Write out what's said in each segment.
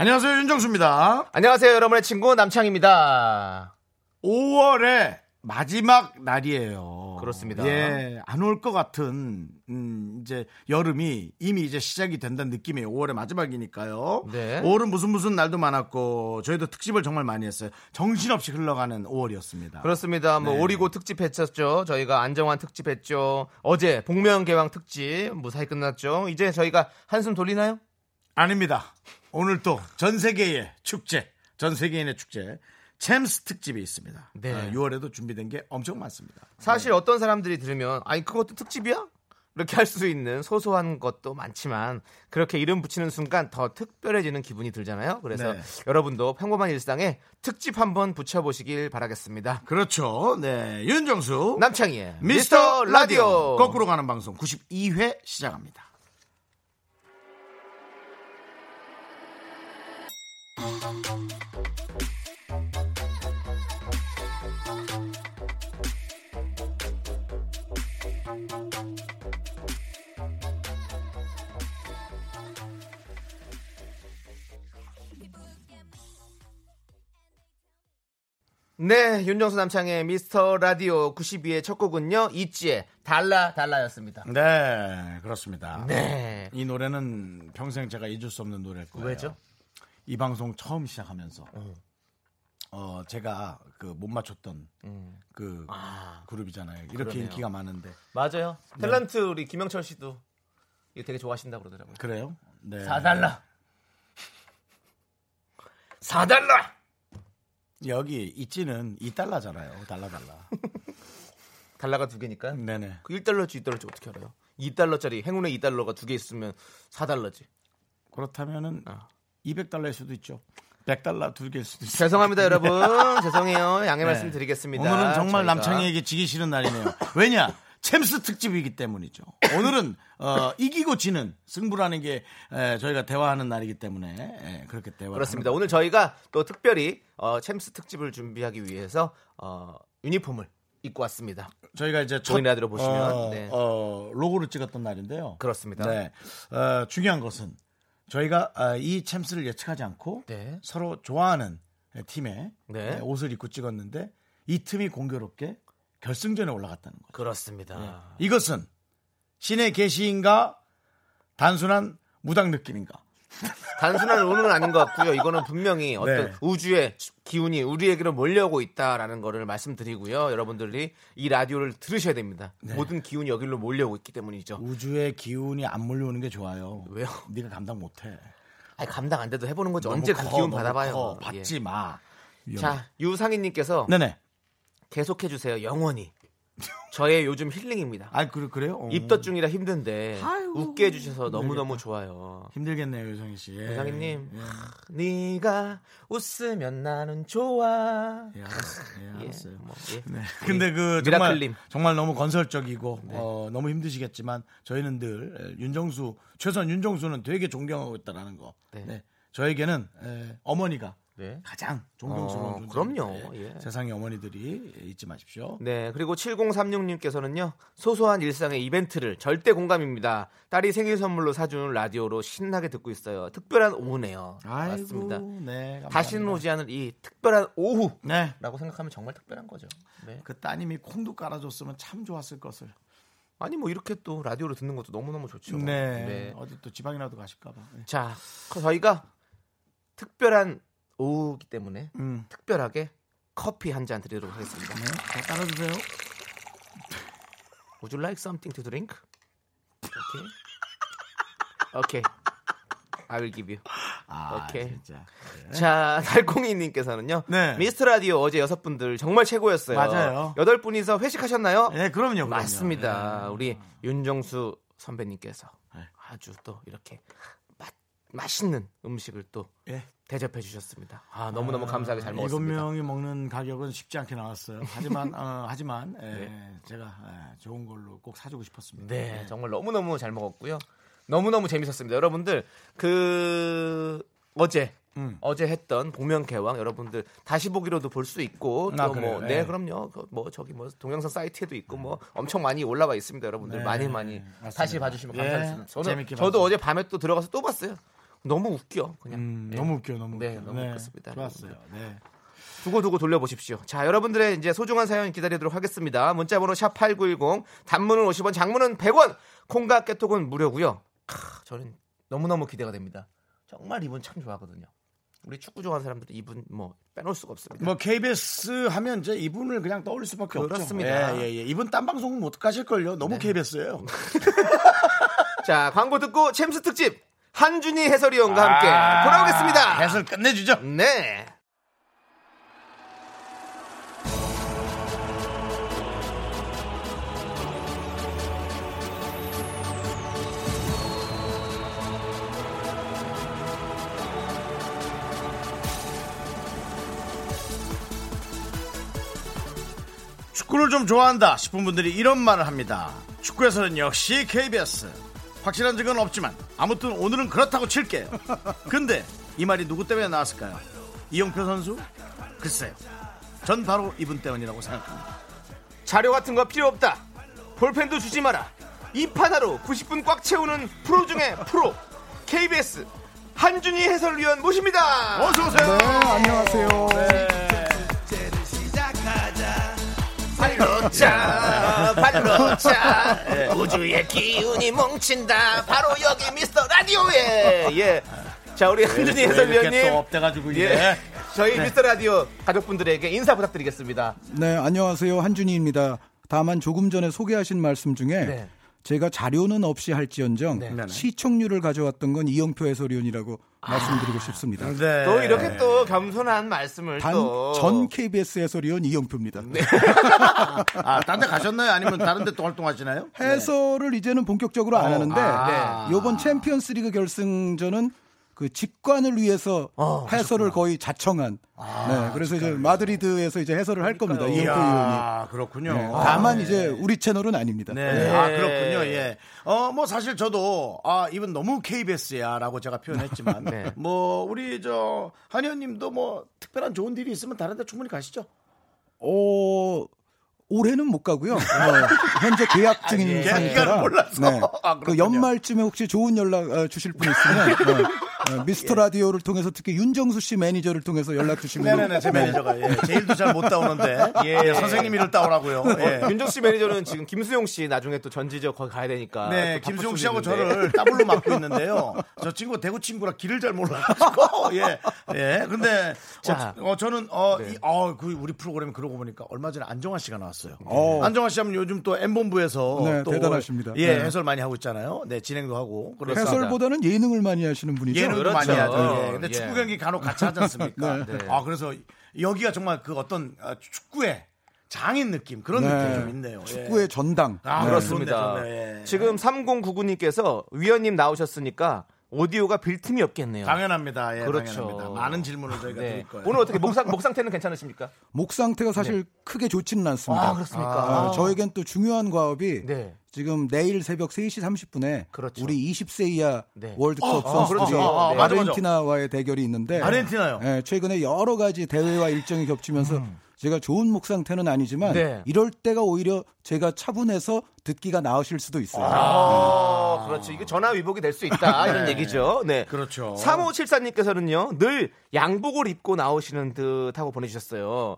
안녕하세요 윤정수입니다. 안녕하세요, 여러분의 친구 남창입니다. 5월의 마지막 날이에요. 그렇습니다. 예, 안 올 것 같은 음, 이제 여름이 이미 이제 시작이 된다는 느낌이에요. 5월의 마지막이니까요. 네. 5월은 무슨 무슨 날도 많았고 저희도 특집을 정말 많이 했어요. 정신없이 흘러가는 5월이었습니다. 그렇습니다. 뭐 네. 오리고 특집 했었죠. 저희가 안정환 특집 했죠. 어제 복면 개왕 특집 무사히 끝났죠. 이제 저희가 한숨 돌리나요? 아닙니다. 오늘 또 전 세계의 축제, 전 세계인의 축제 챔스 특집이 있습니다. 네. 어, 6월에도 준비된 게 엄청 많습니다. 사실 어떤 사람들이 들으면 아니 그것도 특집이야? 이렇게 할 수 있는 소소한 것도 많지만 그렇게 이름 붙이는 순간 더 특별해지는 기분이 들잖아요. 그래서 네. 여러분도 평범한 일상에 특집 한번 붙여보시길 바라겠습니다. 그렇죠. 네, 윤정수 남창희의 미스터 라디오 거꾸로 가는 방송 92회 시작합니다. 네, 윤정수 남창의 미스터 라디오 92의 첫 곡은요. 있지의 달라 달라였습니다. 네, 그렇습니다. 네. 이 노래는 평생 제가 잊을 수 없는 노래일 거예요. 왜죠? 이 방송 처음 시작하면서 어 제가 그 못 맞췄던 그 아, 그룹이잖아요. 이렇게 그러네요. 인기가 많은데 맞아요. 탤런트 우리 김영철 씨도 이거 되게 좋아하신다고 그러더라고요. 그래요? 네. 4달러. 4달러. 여기 있지는 2달러잖아요. 달러 달러. 달러가 두 개니까. 네네. 그 1달러지 2달러지 어떻게 알아요? 2달러짜리 행운의 2달러가 두 개 있으면 4달러지. 그렇다면은 아. 200달러일 수도 있죠. 100달러 두 개일 수도 있어요. 죄송합니다, 여러분. 죄송해요. 양해 네. 말씀 드리겠습니다. 오늘은 정말 저희가- 남창희에게 지기 싫은 날이네요. 왜냐? 챔스 특집이기 때문이죠. 오늘은 어, 이기고 지는 승부라는 게 에, 저희가 대화하는 날이기 때문에 에, 그렇게 대화. 그렇습니다. 오늘 저희가 또 특별히 어, 챔스 특집을 준비하기 위해서 어, 유니폼을 입고 왔습니다. 저희가 이제 첫, 보이는 라디오 보시면, 어, 네. 어, 로고를 찍었던 날인데요. 그렇습니다. 네. 어, 중요한 것은 저희가 아, 이 챔스를 예측하지 않고 네. 서로 좋아하는 팀의 네. 에, 옷을 입고 찍었는데 이 틈이 공교롭게 결승전에 올라갔다는 거죠. 그렇습니다. 이것은 신의 계시인가 단순한 무당 느낌인가? 단순한 운은 아닌 것 같고요. 이거는 분명히 어떤 네. 우주의 기운이 우리에게로 몰려오고 있다라는 거를 말씀드리고요. 여러분들이 이 라디오를 들으셔야 됩니다. 네. 모든 기운이 여기로 몰려오고 있기 때문이죠. 우주의 기운이 안 몰려오는 게 좋아요. 왜요? 네가 감당 못해. 아니, 감당 안 돼도 해보는 거죠. 언제 그 커, 기운 너무 받아봐요. 커. 예. 받지 마. 위험해. 자, 유상희님께서 네네. 계속해 주세요. 영원히. 저의 요즘 힐링입니다. 아, 그, 그래요? 어. 입덧 중이라 힘든데 아유, 웃게 해주셔서 너무 너무. 좋아요. 힘들겠네요, 유성희 씨. 예. 유상희님. 예. 네가 웃으면 나는 좋아. 예, 알았어요. 예, 예, 알았어요. 뭐, 예. 네. 우리 근데 그 정말 미라클님. 네. 정말 너무 건설적이고 어, 너무 힘드시겠지만 저희는 늘 에, 윤정수 최소한 윤정수는 되게 존경하고 있다라는 거. 네. 네. 저에게는 에, 어머니가 네. 가장 존경스러운 어. 그럼요. 예. 예. 세상의 어머니들이 잊지 마십시오. 네, 그리고 7036님께서는요, 소소한 일상의 이벤트를 절대 공감입니다. 딸이 생일 선물로 사준 라디오로 신나게 듣고 있어요. 특별한 오후네요. 아이고, 맞습니다. 네. 다시는 오지 않을 이 특별한 오후라고 네. 생각하면 정말 특별한 거죠. 네. 그 따님이 콩도 깔아줬으면 참 좋았을 것을. 아니 뭐 이렇게 또 라디오로 듣는 것도 너무너무 좋죠. 네. 어디 또 지방이라도 가실까봐. 네. 자, 그 저희가 특별한 오후기 때문에 음. 특별하게 커피 한 잔 드리도록 하겠습니다. 네. 자, 따라주세요. Would you like something to drink? Okay. Okay. I will give you. 아, 오케이. 진짜. 자, 달콩이님께서는요. 네. 미스터 라디오 어제 여섯 분들 정말 최고였어요. 맞아요. 여덟 분이서 회식하셨나요? 네, 그럼요. 그럼요. 맞습니다. 네. 우리 윤정수 선배님께서 네. 아주 또 이렇게 맛 맛있는 음식을 또 예. 대접해 주셨습니다. 아, 너무너무 감사하게 잘 일곱 먹었습니다. 명이 먹는 가격은 쉽지 않게 나왔어요. 하지만 어, 하지만 예, 네. 제가 예, 좋은 걸로 꼭 사주고 싶었습니다. 네, 정말 너무너무 잘 먹었고요. 너무너무 재밌었습니다. 여러분들, 그, 어제, 음. 어제 했던 복면개왕 여러분들 다시 보기로도 볼 수 있고 아, 또뭐 그래요? 네 예. 그럼요 그뭐 저기 뭐 동영상 사이트에도 있고 뭐 엄청 많이 올라와 있습니다 여러분들 네, 많이 많이 맞습니다. 다시 봐주시면 예, 감사하겠습니다 저는 저도. 어제 밤에 또 들어가서 또 봤어요 너무 웃겨 그냥 음, 예. 너무 웃겨, 너무 네, 웃겨. 너무 웃겼습니다. 좋았어요. 네. 두고두고 돌려보십시오. 자, 여러분들의 이제 소중한 사연 기다리도록 하겠습니다. 문자번호 샵8910, 단문은 50원, 장문은 100원, 콩과 깨톡은 무료고요. 크, 저는 너무너무 기대가 됩니다. 정말 이분 참 좋아하거든요. 우리 축구 좋아하는 사람들은 이분 뭐 빼놓을 수가 없습니다. 뭐 KBS 하면 이제 이분을 그냥 떠올릴 수밖에 그렇습니다. 없죠. 예, 예, 예. 이분 딴 방송은 못 가실 걸요. 너무 네. KBS예요. 자, 광고 듣고 챔스 특집 한준희 해설위원과 함께 돌아오겠습니다. 아, 해설 끝내주죠. 네. 축구를 좀 좋아한다 싶은 분들이 이런 말을 합니다. 축구에서는 역시 KBS. 확실한 적은 없지만 아무튼 오늘은 그렇다고 칠게요. 근데 이 말이 누구 때문에 나왔을까요? 이영표 선수? 글쎄요. 전 바로 이분 때문이라고 생각합니다. 자료 같은 거 필요 없다. 볼펜도 주지 마라. 이 판하로 90분 꽉 채우는 프로 중에 프로 KBS 한준희 해설위원 모십니다. 어서 오세요. 네, 안녕하세요. 발로 차, 발로 차. 우주의 기운이 뭉친다. 바로 여기 미스터 라디오에. 예. 자, 우리 한준희 이렇게 또 해설위원님. up돼가지고 예. 저희 미스터 라디오 가족분들에게 인사 부탁드리겠습니다. 네, 안녕하세요. 한준희입니다. 다만 조금 전에 소개하신 말씀 중에 네. 제가 자료는 없이 할지언정 네. 시청률을 가져왔던 건 이영표 해설위원이라고 말씀드리고 싶습니다. 네. 또 이렇게 또 겸손한 말씀을 단 또. 전 KBS 해설위원 이영표입니다. 아, 딴 데 가셨나요? 아니면 다른 데 또 활동하시나요? 해설을 이제는 본격적으로 안 하는데 아. 이번 챔피언스 리그 결승전은 그 직관을 위해서 어, 해설을 거의 자청한. 네, 그래서 이제 마드리드에서 이제 해설을 할 겁니다. 이영표 위원이. 이야, 그렇군요. 네, 아, 다만 네. 이제 우리 채널은 아닙니다. 네. 아, 그렇군요. 예. 어, 뭐 사실 저도 아, 이분 너무 KBS야라고 제가 표현했지만 네. 뭐 우리 저 한 위원님도 뭐 특별한 좋은 일이 있으면 다른 데 충분히 가시죠. 어, 올해는 못 가고요. 어, 현재 계약 중인 계약 상태라. 몰라서. 네. 아, 그. 연말쯤에 혹시 좋은 연락 어, 주실 분 있으면 어, 어, 미스터 라디오를 통해서 특히 윤정수 씨 매니저를 통해서 연락 주시면 네네네, 제 매니저가 예, 제 일도 잘 못 따오는데 예, 선생님 일을 따오라고요. 예. 윤정수 씨 매니저는 지금 김수용 씨 나중에 또 전지적 거기 가야 되니까. 네, 김수용 씨하고 있는데. 저를 따블로 맡고 있는데요. 저 친구 대구 친구라 길을 잘 몰라가지고 예, 예. 근데 자. 어, 어, 저는 어, 네. 이, 어, 그 우리 프로그램 그러고 보니까 얼마 전에 안정환 씨가 나왔어요. 어. 안정환 씨 하면 요즘 또 M 본부에서 네, 또 대단하십니다. 예, 네. 해설 많이 하고 있잖아요. 네, 진행도 하고. 그렇습니다. 해설보다는 예능을 많이 하시는 분이죠. 예능 도 그렇죠. 많이 하죠. 예. 근데 예. 축구 경기 간혹 같이 하지 않습니까? 네. 아, 그래서 여기가 정말 그 어떤 아, 축구의 장인 느낌 그런 네. 느낌이 좀 있네요. 예. 축구의 전당. 아, 네. 그렇습니다. 좋네, 좋네, 예. 지금 3099님께서 위원님 나오셨으니까 오디오가 빌 틈이 없겠네요. 당연합니다. 예, 그렇죠. 당연합니다. 많은 질문을 저희가 네. 드릴 거예요. 오늘 어떻게 목, 상, 목 상태는 괜찮으십니까? 목 상태가 사실 크게 좋지는 않습니다. 네. 아, 그렇습니까? 아, 저에겐 또 중요한 과업이 네. 지금 내일 새벽 3시 30분에 그렇죠. 우리 20세 이하 네. 월드컵 어, 선수들이 그렇죠. 어, 어, 맞아, 맞아. 아르헨티나와의 대결이 있는데 아르헨티나요? 예, 최근에 여러 가지 대회와 일정이 겹치면서 제가 좋은 목 상태는 아니지만 음. 네. 이럴 때가 오히려 제가 차분해서 듣기가 나으실 수도 있어요. 아, 그렇죠. 이거 전화 위복이 될 수 있다. 이런 네. 얘기죠. 네. 그렇죠. 3574님께서는요, 늘 양복을 입고 나오시는 듯 하고 보내주셨어요.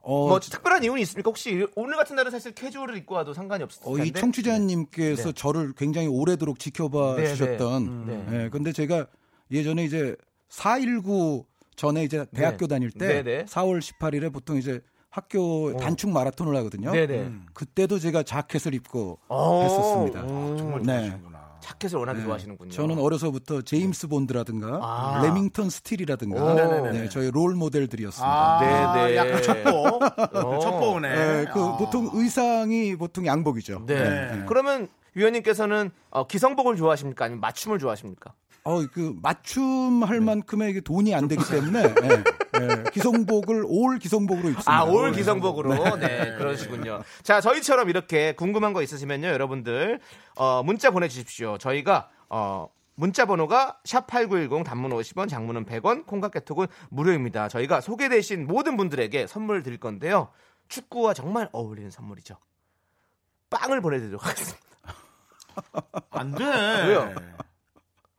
어, 뭐 특별한 이유는 있습니까? 혹시 오늘 같은 날은 사실 캐주얼을 입고 와도 상관이 없을 어, 텐데. 이 청취자님께서 네. 저를 굉장히 오래도록 지켜봐 네, 주셨던 네. 예, 근데 제가 예전에 이제 419 전에 이제 대학교 다닐 때 네, 네. 4월 18일에 보통 이제 학교 단축 마라톤을 하거든요. 네네. 음. 그때도 제가 자켓을 입고 어, 했었습니다. 음. 정말 네. 자켓을 워낙에 좋아하시는군요. 저는 어려서부터 제임스 본드라든가 아. 레밍턴 스틸이라든가 오. 네, 저희 롤 모델들이었습니다. 아, 네, 네. 약간 첩보. 어. 첩보네. 네, 그 아. 보통 의상이 보통 양복이죠. 네. 그러면 위원님께서는 어, 기성복을 좋아하십니까? 아니면 맞춤을 좋아하십니까? 어, 그 맞춤 할 만큼의 이게 돈이 안 되기 때문에 예, 예, 기성복을 올 기성복으로 입습니다. 아, 올 기성복으로. 네, 그러시군요. 자, 저희처럼 이렇게 궁금한 거 있으시면요, 여러분들, 어, 문자 보내 주십시오. 저희가, 어, 문자 번호가 샵8910 단문 50원, 장문은 100원, 콩깍 개톡은 무료입니다. 저희가 소개되신 모든 분들에게 선물 드릴 건데요. 축구와 정말 어울리는 선물이죠. 빵을 보내드리도록 하겠습니다. 안 돼. 왜요?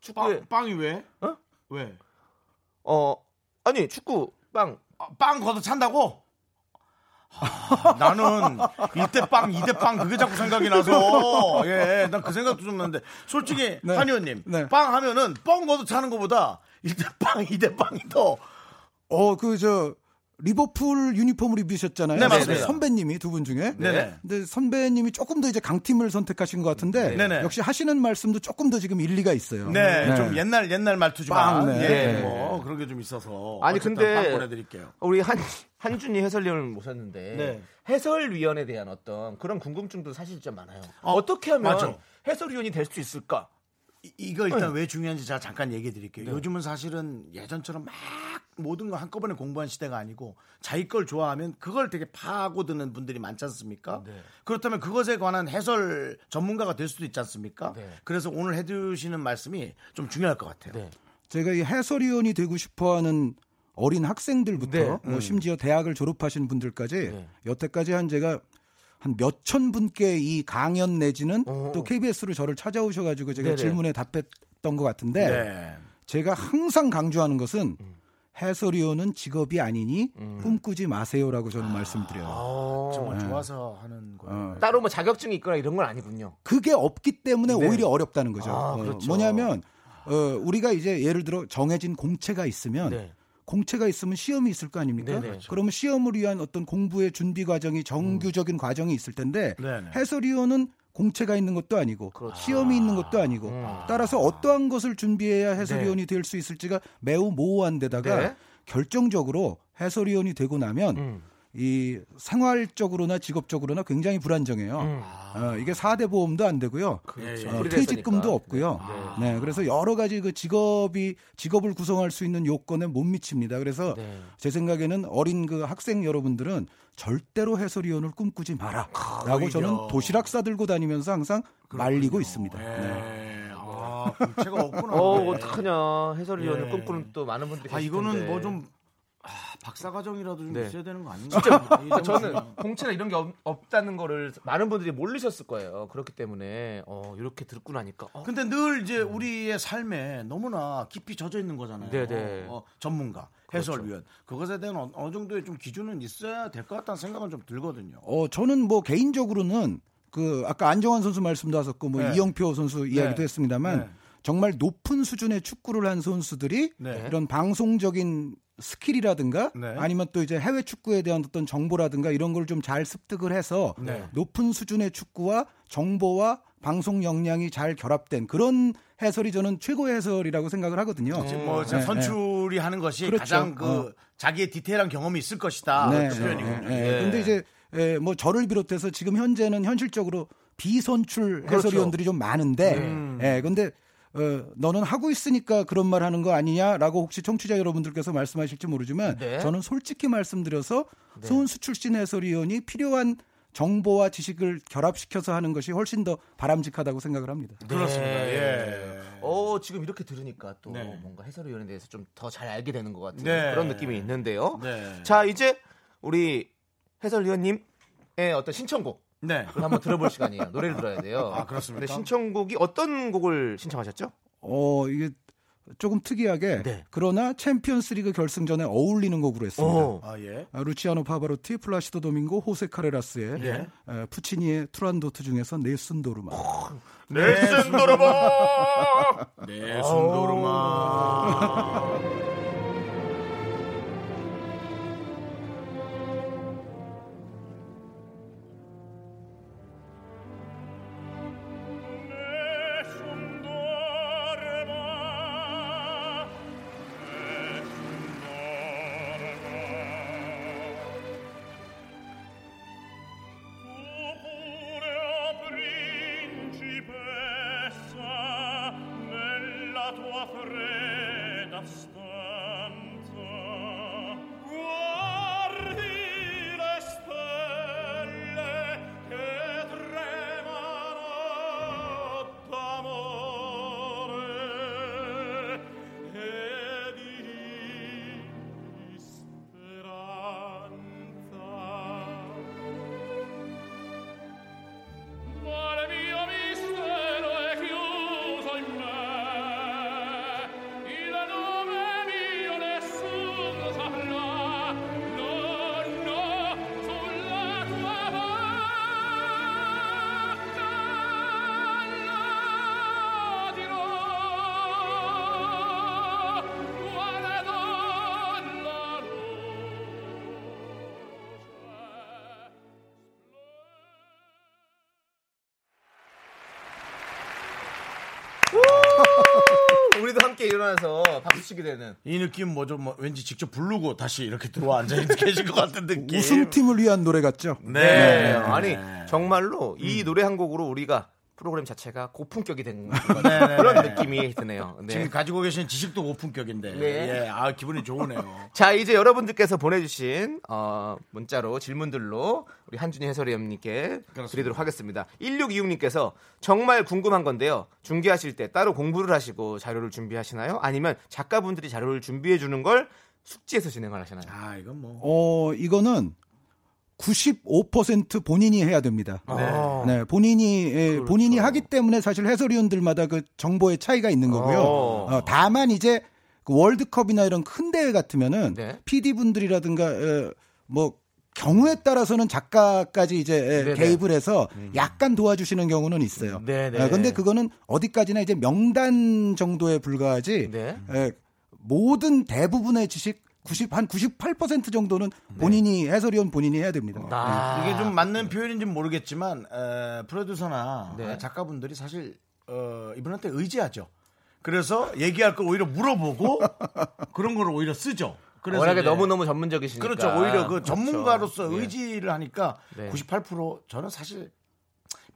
축구에, 빵, 빵이 왜? 어? 왜? 어, 아니, 축구, 빵. 아, 빵 걷어 찬다고? 하, 나는 이때 빵, 이대 빵 그게 자꾸 생각이 나서 예, 난 그 생각도 좀 나는데 솔직히 네. 한 의원님 네. 빵 하면은 뻥 걷어 차는 것보다 이대 빵, 이대 빵이 더 어, 그 저 리버풀 유니폼을 입으셨잖아요. 네, 맞습니다. 선배님이 두 분 중에. 네네. 근데 선배님이 조금 더 이제 강팀을 선택하신 것 같은데 네네. 역시 하시는 말씀도 조금 더 지금 일리가 있어요. 네, 좀 옛날 옛날 말투지만 빵, 네. 예, 네. 뭐 그런 게 좀 있어서 아니, 근데. 우리 한, 한준이 해설위원을 모셨는데 네. 해설위원에 대한 어떤 그런 궁금증도 사실 좀 많아요. 어, 어, 떻게 하면 맞아. 해설위원이 될 수 있을까? 이- 이거 일단 왜 중요한지 제가 잠깐 얘기해 드릴게요. 요즘은 사실은 예전처럼 막 모든 걸 한꺼번에 공부한 시대가 아니고 자기 걸 좋아하면 그걸 되게 파고드는 분들이 많지 않습니까? 그렇다면 그것에 관한 해설 전문가가 될 수도 있지 않습니까? 네. 그래서 오늘 해주시는 말씀이 좀 중요할 것 같아요. 네. 제가 이 해설위원이 되고 싶어하는 어린 학생들부터 네. 뭐 심지어 대학을 졸업하신 분들까지 네. 여태까지 한 제가 한 몇천 분께 이 강연 내지는 어. 또 KBS로 저를 찾아오셔가지고 제가 네네. 질문에 답했던 것 같은데 네. 제가 항상 강조하는 것은 음. 해설위원은 직업이 아니니 꿈꾸지 마세요라고 저는 말씀드려요. 어, 정말 좋아서 하는 거예요. 어. 따로 뭐 자격증이 있거나 이런 건 아니군요. 그게 없기 때문에 네. 오히려 어렵다는 거죠. 아, 어, 그렇죠. 뭐냐면 어, 우리가 이제 예를 들어 정해진 공채가 있으면 네. 공채가 있으면 시험이 있을 거 아닙니까? 네네. 그렇죠. 그러면 시험을 위한 어떤 공부의 준비 과정이 정규적인 과정이 있을 텐데 네네. 해설위원은 공채가 있는 것도 아니고 그렇죠. 시험이 있는 것도 아니고 음. 따라서 어떠한 것을 준비해야 해설위원이 될 수 있을지가 매우 모호한 데다가 네. 결정적으로 해설위원이 되고 나면 음. 이 생활적으로나 직업적으로나 굉장히 불안정해요. 음. 어, 이게 4대 보험도 안 되고요. 그렇죠. 어. 퇴직금도 없고요. 네. 네. 그래서 여러 가지 그 직업이 직업을 구성할 수 있는 요건에 못 미칩니다. 그래서 네. 제 생각에는 어린 그 학생 여러분들은 절대로 해설위원을 꿈꾸지 마라라고 오히려. 저는 도시락 싸들고 다니면서 항상 말리고 있습니다. 네. 네. 아, 공채가 없구나. 어, 네. 어떡하냐. 해설위원을 예. 꿈꾸는 또 많은 분들이 아, 이거는. 뭐좀 아, 박사 과정이라도 좀 네. 있어야 되는 거 아닌가? 진짜 아, 저는 공채나 이런 게 없, 다는 거를 많은 분들이 모르셨을 거예요. 그렇기 때문에 어, 이렇게 듣고 나니까 어, 근데 늘 이제 우리의 삶에 너무나 깊이 젖어 있는 거잖아요. 네네. 어, 전문가, 해설위원. 그것에 대한 어, 어느 정도의 좀 기준은 있어야 될 것 같다는 생각은 좀 들거든요. 어, 저는 뭐 개인적으로는 그 아까 안정환 선수 말씀도 하셨고 뭐 네. 이영표 선수 이야기도 네. 했습니다만 네. 정말 높은 수준의 축구를 한 선수들이 네. 이런 방송적인 스킬이라든가 네. 아니면 또 이제 해외 축구에 대한 어떤 정보라든가 이런 걸 좀 잘 습득을 해서 네. 높은 수준의 축구와 정보와 방송 역량이 잘 결합된 그런 해설이 저는 최고의 해설이라고 생각을 하거든요. 지금 뭐 네, 선출이 하는 것이 그렇죠. 가장 그 어. 자기의 디테일한 경험이 있을 것이다. 네, 그 표현이군요. 네, 네. 예. 근데 이제 에, 뭐 저를 비롯해서 지금 현재는 현실적으로 비선출 그렇죠. 해설위원들이 좀 많은데, 음. 예, 근데 어, 너는 하고 있으니까 그런 말 하는 거 아니냐라고 혹시 청취자 여러분들께서 말씀하실지 모르지만 네. 저는 솔직히 말씀드려서 선수 출신 해설위원이 필요한 정보와 지식을 결합시켜서 하는 것이 훨씬 더 바람직하다고 생각을 합니다. 그렇습니다. 네. 예. 어, 지금 이렇게 들으니까 또 네. 뭔가 해설위원에 대해서 좀 더 잘 알게 되는 것 같은 네. 그런 느낌이 있는데요. 네. 자, 이제 우리 해설위원님의 어떤 신청곡 네. 한번 들어볼 시간이에요. 노래를 들어야 돼요. 아, 그렇습니까? 근데 신청곡이 어떤 곡을 신청하셨죠? 어, 이게 조금 특이하게 네. 그러나 챔피언스리그 결승전에 어울리는 곡으로 했습니다. 오. 아, 예. 아, 루치아노 파바로티, 플라시도 도밍고, 호세 카레라스의 예. 에, 푸치니의 투란도트 중에서 Nessun dorma. Nessun dorma! Nessun dorma. 일어나서 박수 치게 되는. 이 느낌 뭐좀 뭐 왠지 직접 부르고 다시 이렇게 들어와 앉아 계실 것 같은 느낌. 우승팀을 위한 노래 같죠? 네. 아니 정말로 이 노래 한 곡으로 우리가 프로그램 자체가 고품격이 된 네, 그런 네. 느낌이 드네요. 네. 지금 가지고 계신 지식도 고품격인데. 네. 예, 아 기분이 좋으네요. 자 이제 여러분들께서 보내주신 어, 문자로 질문들로 우리 한준희 해설위원님께 드리도록 하겠습니다. 1626님께서 정말 궁금한 건데요. 중계하실 때 따로 공부를 하시고 자료를 준비하시나요? 아니면 작가분들이 자료를 준비해 주는 걸 숙지해서 진행을 하시나요? 아 이건 뭐. 어, 이거는 95% 본인이 해야 됩니다. 네. 네, 본인이 예, 본인이 하기 때문에 사실 해설위원들마다 그 정보의 차이가 있는 거고요. 어. 어, 다만 이제 그 월드컵이나 이런 큰 대회 같으면은 네. PD 분들이라든가 에, 뭐 경우에 따라서는 작가까지 이제 에, 네네. 개입을 해서 약간 도와주시는 경우는 있어요. 네네. 에, 근데 그거는 어디까지나 이제 명단 정도에 불과하지 네. 에, 모든 대부분의 지식 90, 한 98% 정도는 본인이 해설위원 본인이 해야 됩니다. 네. 아. 이게 좀 맞는 표현인지는 모르겠지만 에, 프로듀서나 네. 작가분들이 사실 어, 이분한테 의지하죠. 그래서 얘기할 걸 오히려 물어보고 그런 걸 오히려 쓰죠. 그래서 워낙에 너무너무 전문적이시니까. 그렇죠. 오히려 그 그렇죠. 전문가로서 예. 의지를 하니까 네. 98% 저는 사실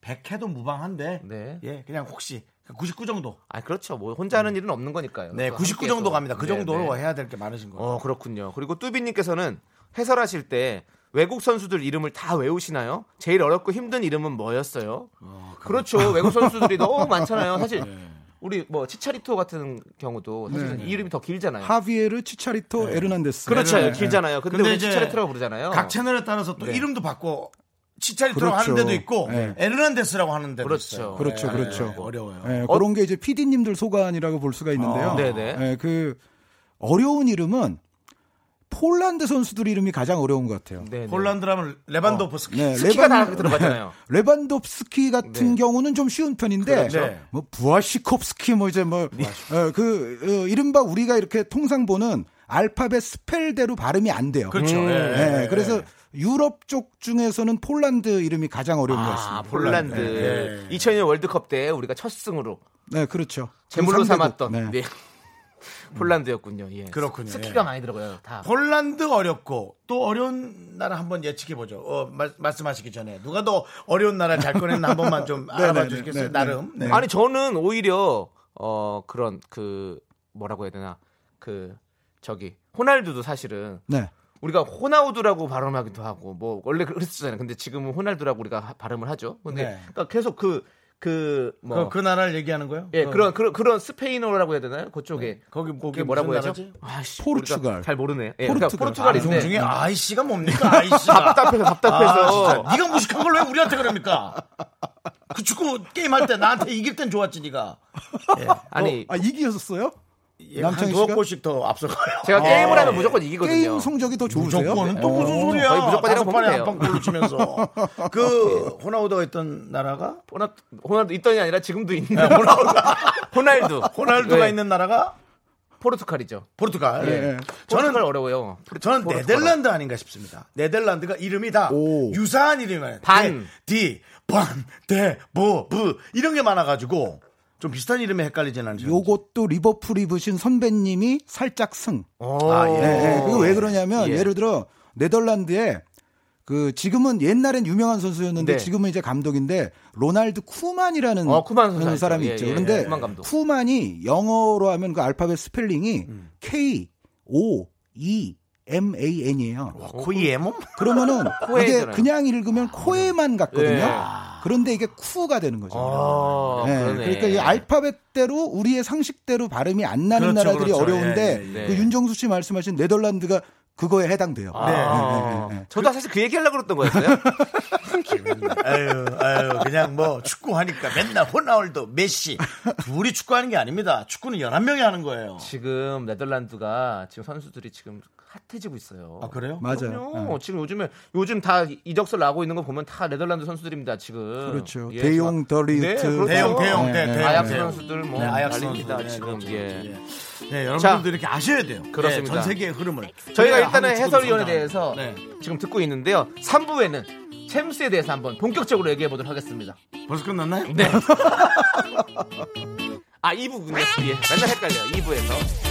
100해도 무방한데 네. 예 그냥 혹시 99 정도. 아 그렇죠. 뭐 혼자 하는 일은 없는 거니까요. 네, 또99 함께해서. 정도 갑니다. 그 네, 정도로 네. 해야 될 게 많으신 거예요. 어 그렇군요. 그리고 뚜비님께서는 해설하실 때 외국 선수들 이름을 다 외우시나요? 제일 어렵고 힘든 이름은 뭐였어요? 그렇죠. 외국 선수들이 너무 많잖아요. 사실 네. 우리 뭐 치차리토 같은 경우도 사실 네. 이 이름이 더 길잖아요. 하비에르 치차리토 에르난데스. 그렇죠. 네. 길잖아요. 근데, 근데 우리 이제 치차리토라고 부르잖아요. 각 채널에 따라서 또 네. 이름도 바꿔 치차리토라고 그렇죠. 하는 데도 있고 네. 에르난데스라고 하는 데도 그렇죠. 있어요. 그렇죠, 네, 그렇죠. 어려워요. 예, 그런 게 이제 PD님들 소관이라고 볼 수가 있는데요. 아, 네네. 예, 그 어려운 이름은 폴란드 선수들 이름이 가장 어려운 것 같아요. 네, 네. 폴란드라면 레반도프스키. 네, 스키가 들어가잖아요. 레반도프스키 같은 네. 경우는 좀 쉬운 편인데 그렇죠. 네. 뭐 부아시콥스키 뭐 이제 뭐그 어, 이른바 우리가 이렇게 통상 보는 알파벳 스펠대로 발음이 안 돼요. 그렇죠. 음. 예, 예, 예, 그래서 예. 유럽 쪽 중에서는 폴란드 이름이 가장 어려운 것 아, 같습니다. 폴란드. 네. 2002년 월드컵 때 우리가 첫 승으로 네, 그렇죠. 제물로. 삼았던 네. 네. 폴란드였군요. 예. 그렇군요. 스키가 예. 많이 들어가요. 다. 폴란드 어렵고 또 어려운 나라 한번 예측해 보죠. 어, 말, 말씀하시기 전에 누가 더 어려운 나라 잘 꺼냈나 한 번만 좀 알아봐 네, 주시겠어요? 네, 네. 나름. 네. 아니 저는 오히려 어 그런 그 뭐라고 해야 되나 그 저기 호날두도 사실은 네. 우리가 호나우두라고 발음하기도 하고 뭐 원래 그랬었잖아요. 근데 지금은 호날두라고 우리가 하- 발음을 하죠. 근데 네. 그러니까 계속 그 그 뭐 그, 그 나라를 얘기하는 거요? 예, 그, 그런 그런 그런 스페인어라고 해야 되나요? 그쪽에 거기 그게 뭐라고 무슨 해야죠? 아씨, 포르투갈. 잘 모르네. 예, 포르투갈. 그러니까 포르투갈인데 방송 중에 아이씨가 뭡니까? 아이씨가. 답답해서 아, 답답해서 진짜. 네가 무식한 걸 왜 우리한테 그럽니까? 그 축구 게임 할 때 나한테 이길 땐 좋았지 네가. 예. 아니 아 이기셨어요? 예, 한 남창희 씨가? 골씩 더 앞서가요. 제가 게임을 하면 무조건 이기거든요. 게임 성적이 더 좋으세요? 무조건은 또 무슨 어. 소리야? 거의 무조건이라고 보면 돼요. 한방 치면서 그 호나우두가 있던 나라가 호나 호날두 있던이 아니라 지금도 있는 네, 호나우두 호날두 호날두가 네, 있는 나라가 포르투갈이죠. 포르투갈. 예. 저는 포르투갈 어려워요. 저는 포르투갈어. 네덜란드 아닌가 싶습니다. 네덜란드가 이름이 다 오. 유사한 이름이에요. 반. 디, 반, 대, 보, 부 이런 게 많아가지고 좀 비슷한 이름에 헷갈리진 않죠. 요것도 리버풀 입으신 선배님이 살짝 승. 오. 아, 예. 예, 예. 그거 왜 그러냐면 예. 예. 를 들어 네덜란드에 그 지금은 옛날엔 유명한 선수였는데 네. 지금은 이제 감독인데 로날드 쿠만이라는 어, 쿠만. 사람이 예, 있죠. 예, 그런데 쿠만 감독. 쿠만 이 영어로 하면 그 알파벳 스펠링이 K O E M A N이에요. 코에만? 그러면은 이게. 그냥 읽으면 코에만 같거든요. 예. 그런데 이게 쿠가 되는 거죠. 아, 네. 그러니까 이 알파벳대로 우리의 상식대로 발음이 안 나는 그렇죠, 나라들이 그렇죠. 어려운데 예, 예, 예. 그 윤정수 씨 말씀하신 네덜란드가 그거에 해당돼요. 아, 네, 네, 네, 네. 저도 사실 그 얘기 하려고 그랬던 거였어요. 아유, 아유, 그냥 뭐 축구하니까 맨날 호나울두, 메시 둘이 축구하는 게 아닙니다. 축구는 11명이 하는 거예요. 지금 네덜란드가 지금 선수들이 지금 핫해지고 있어요. 아, 그래요? 맞아요. 그럼요. 지금 요즘에 요즘 다 이적설 나고 있는 거 보면 다 네덜란드 선수들입니다. 지금 그렇죠. 예, 대용, 더리우트. 네, 그렇죠. 대형, 대형, 네, 대, 네. 대형. 아약스 대형. 선수들 뭐 네, 아약스 난립니다 선수. 네, 지금 그렇죠. 예. 네, 여러분들도 자, 이렇게 아셔야 돼요. 그렇습니다. 네, 전 세계의 흐름을. 저희가 일단은 해설위원에. 대해서 네. 지금 듣고 있는데요. 3부에는 챔스에 대해서 한번 본격적으로 얘기해 보도록 하겠습니다. 벌써 끝났나요? 네. 아 2부 군요. 예, 맨날 헷갈려요. 2부에서.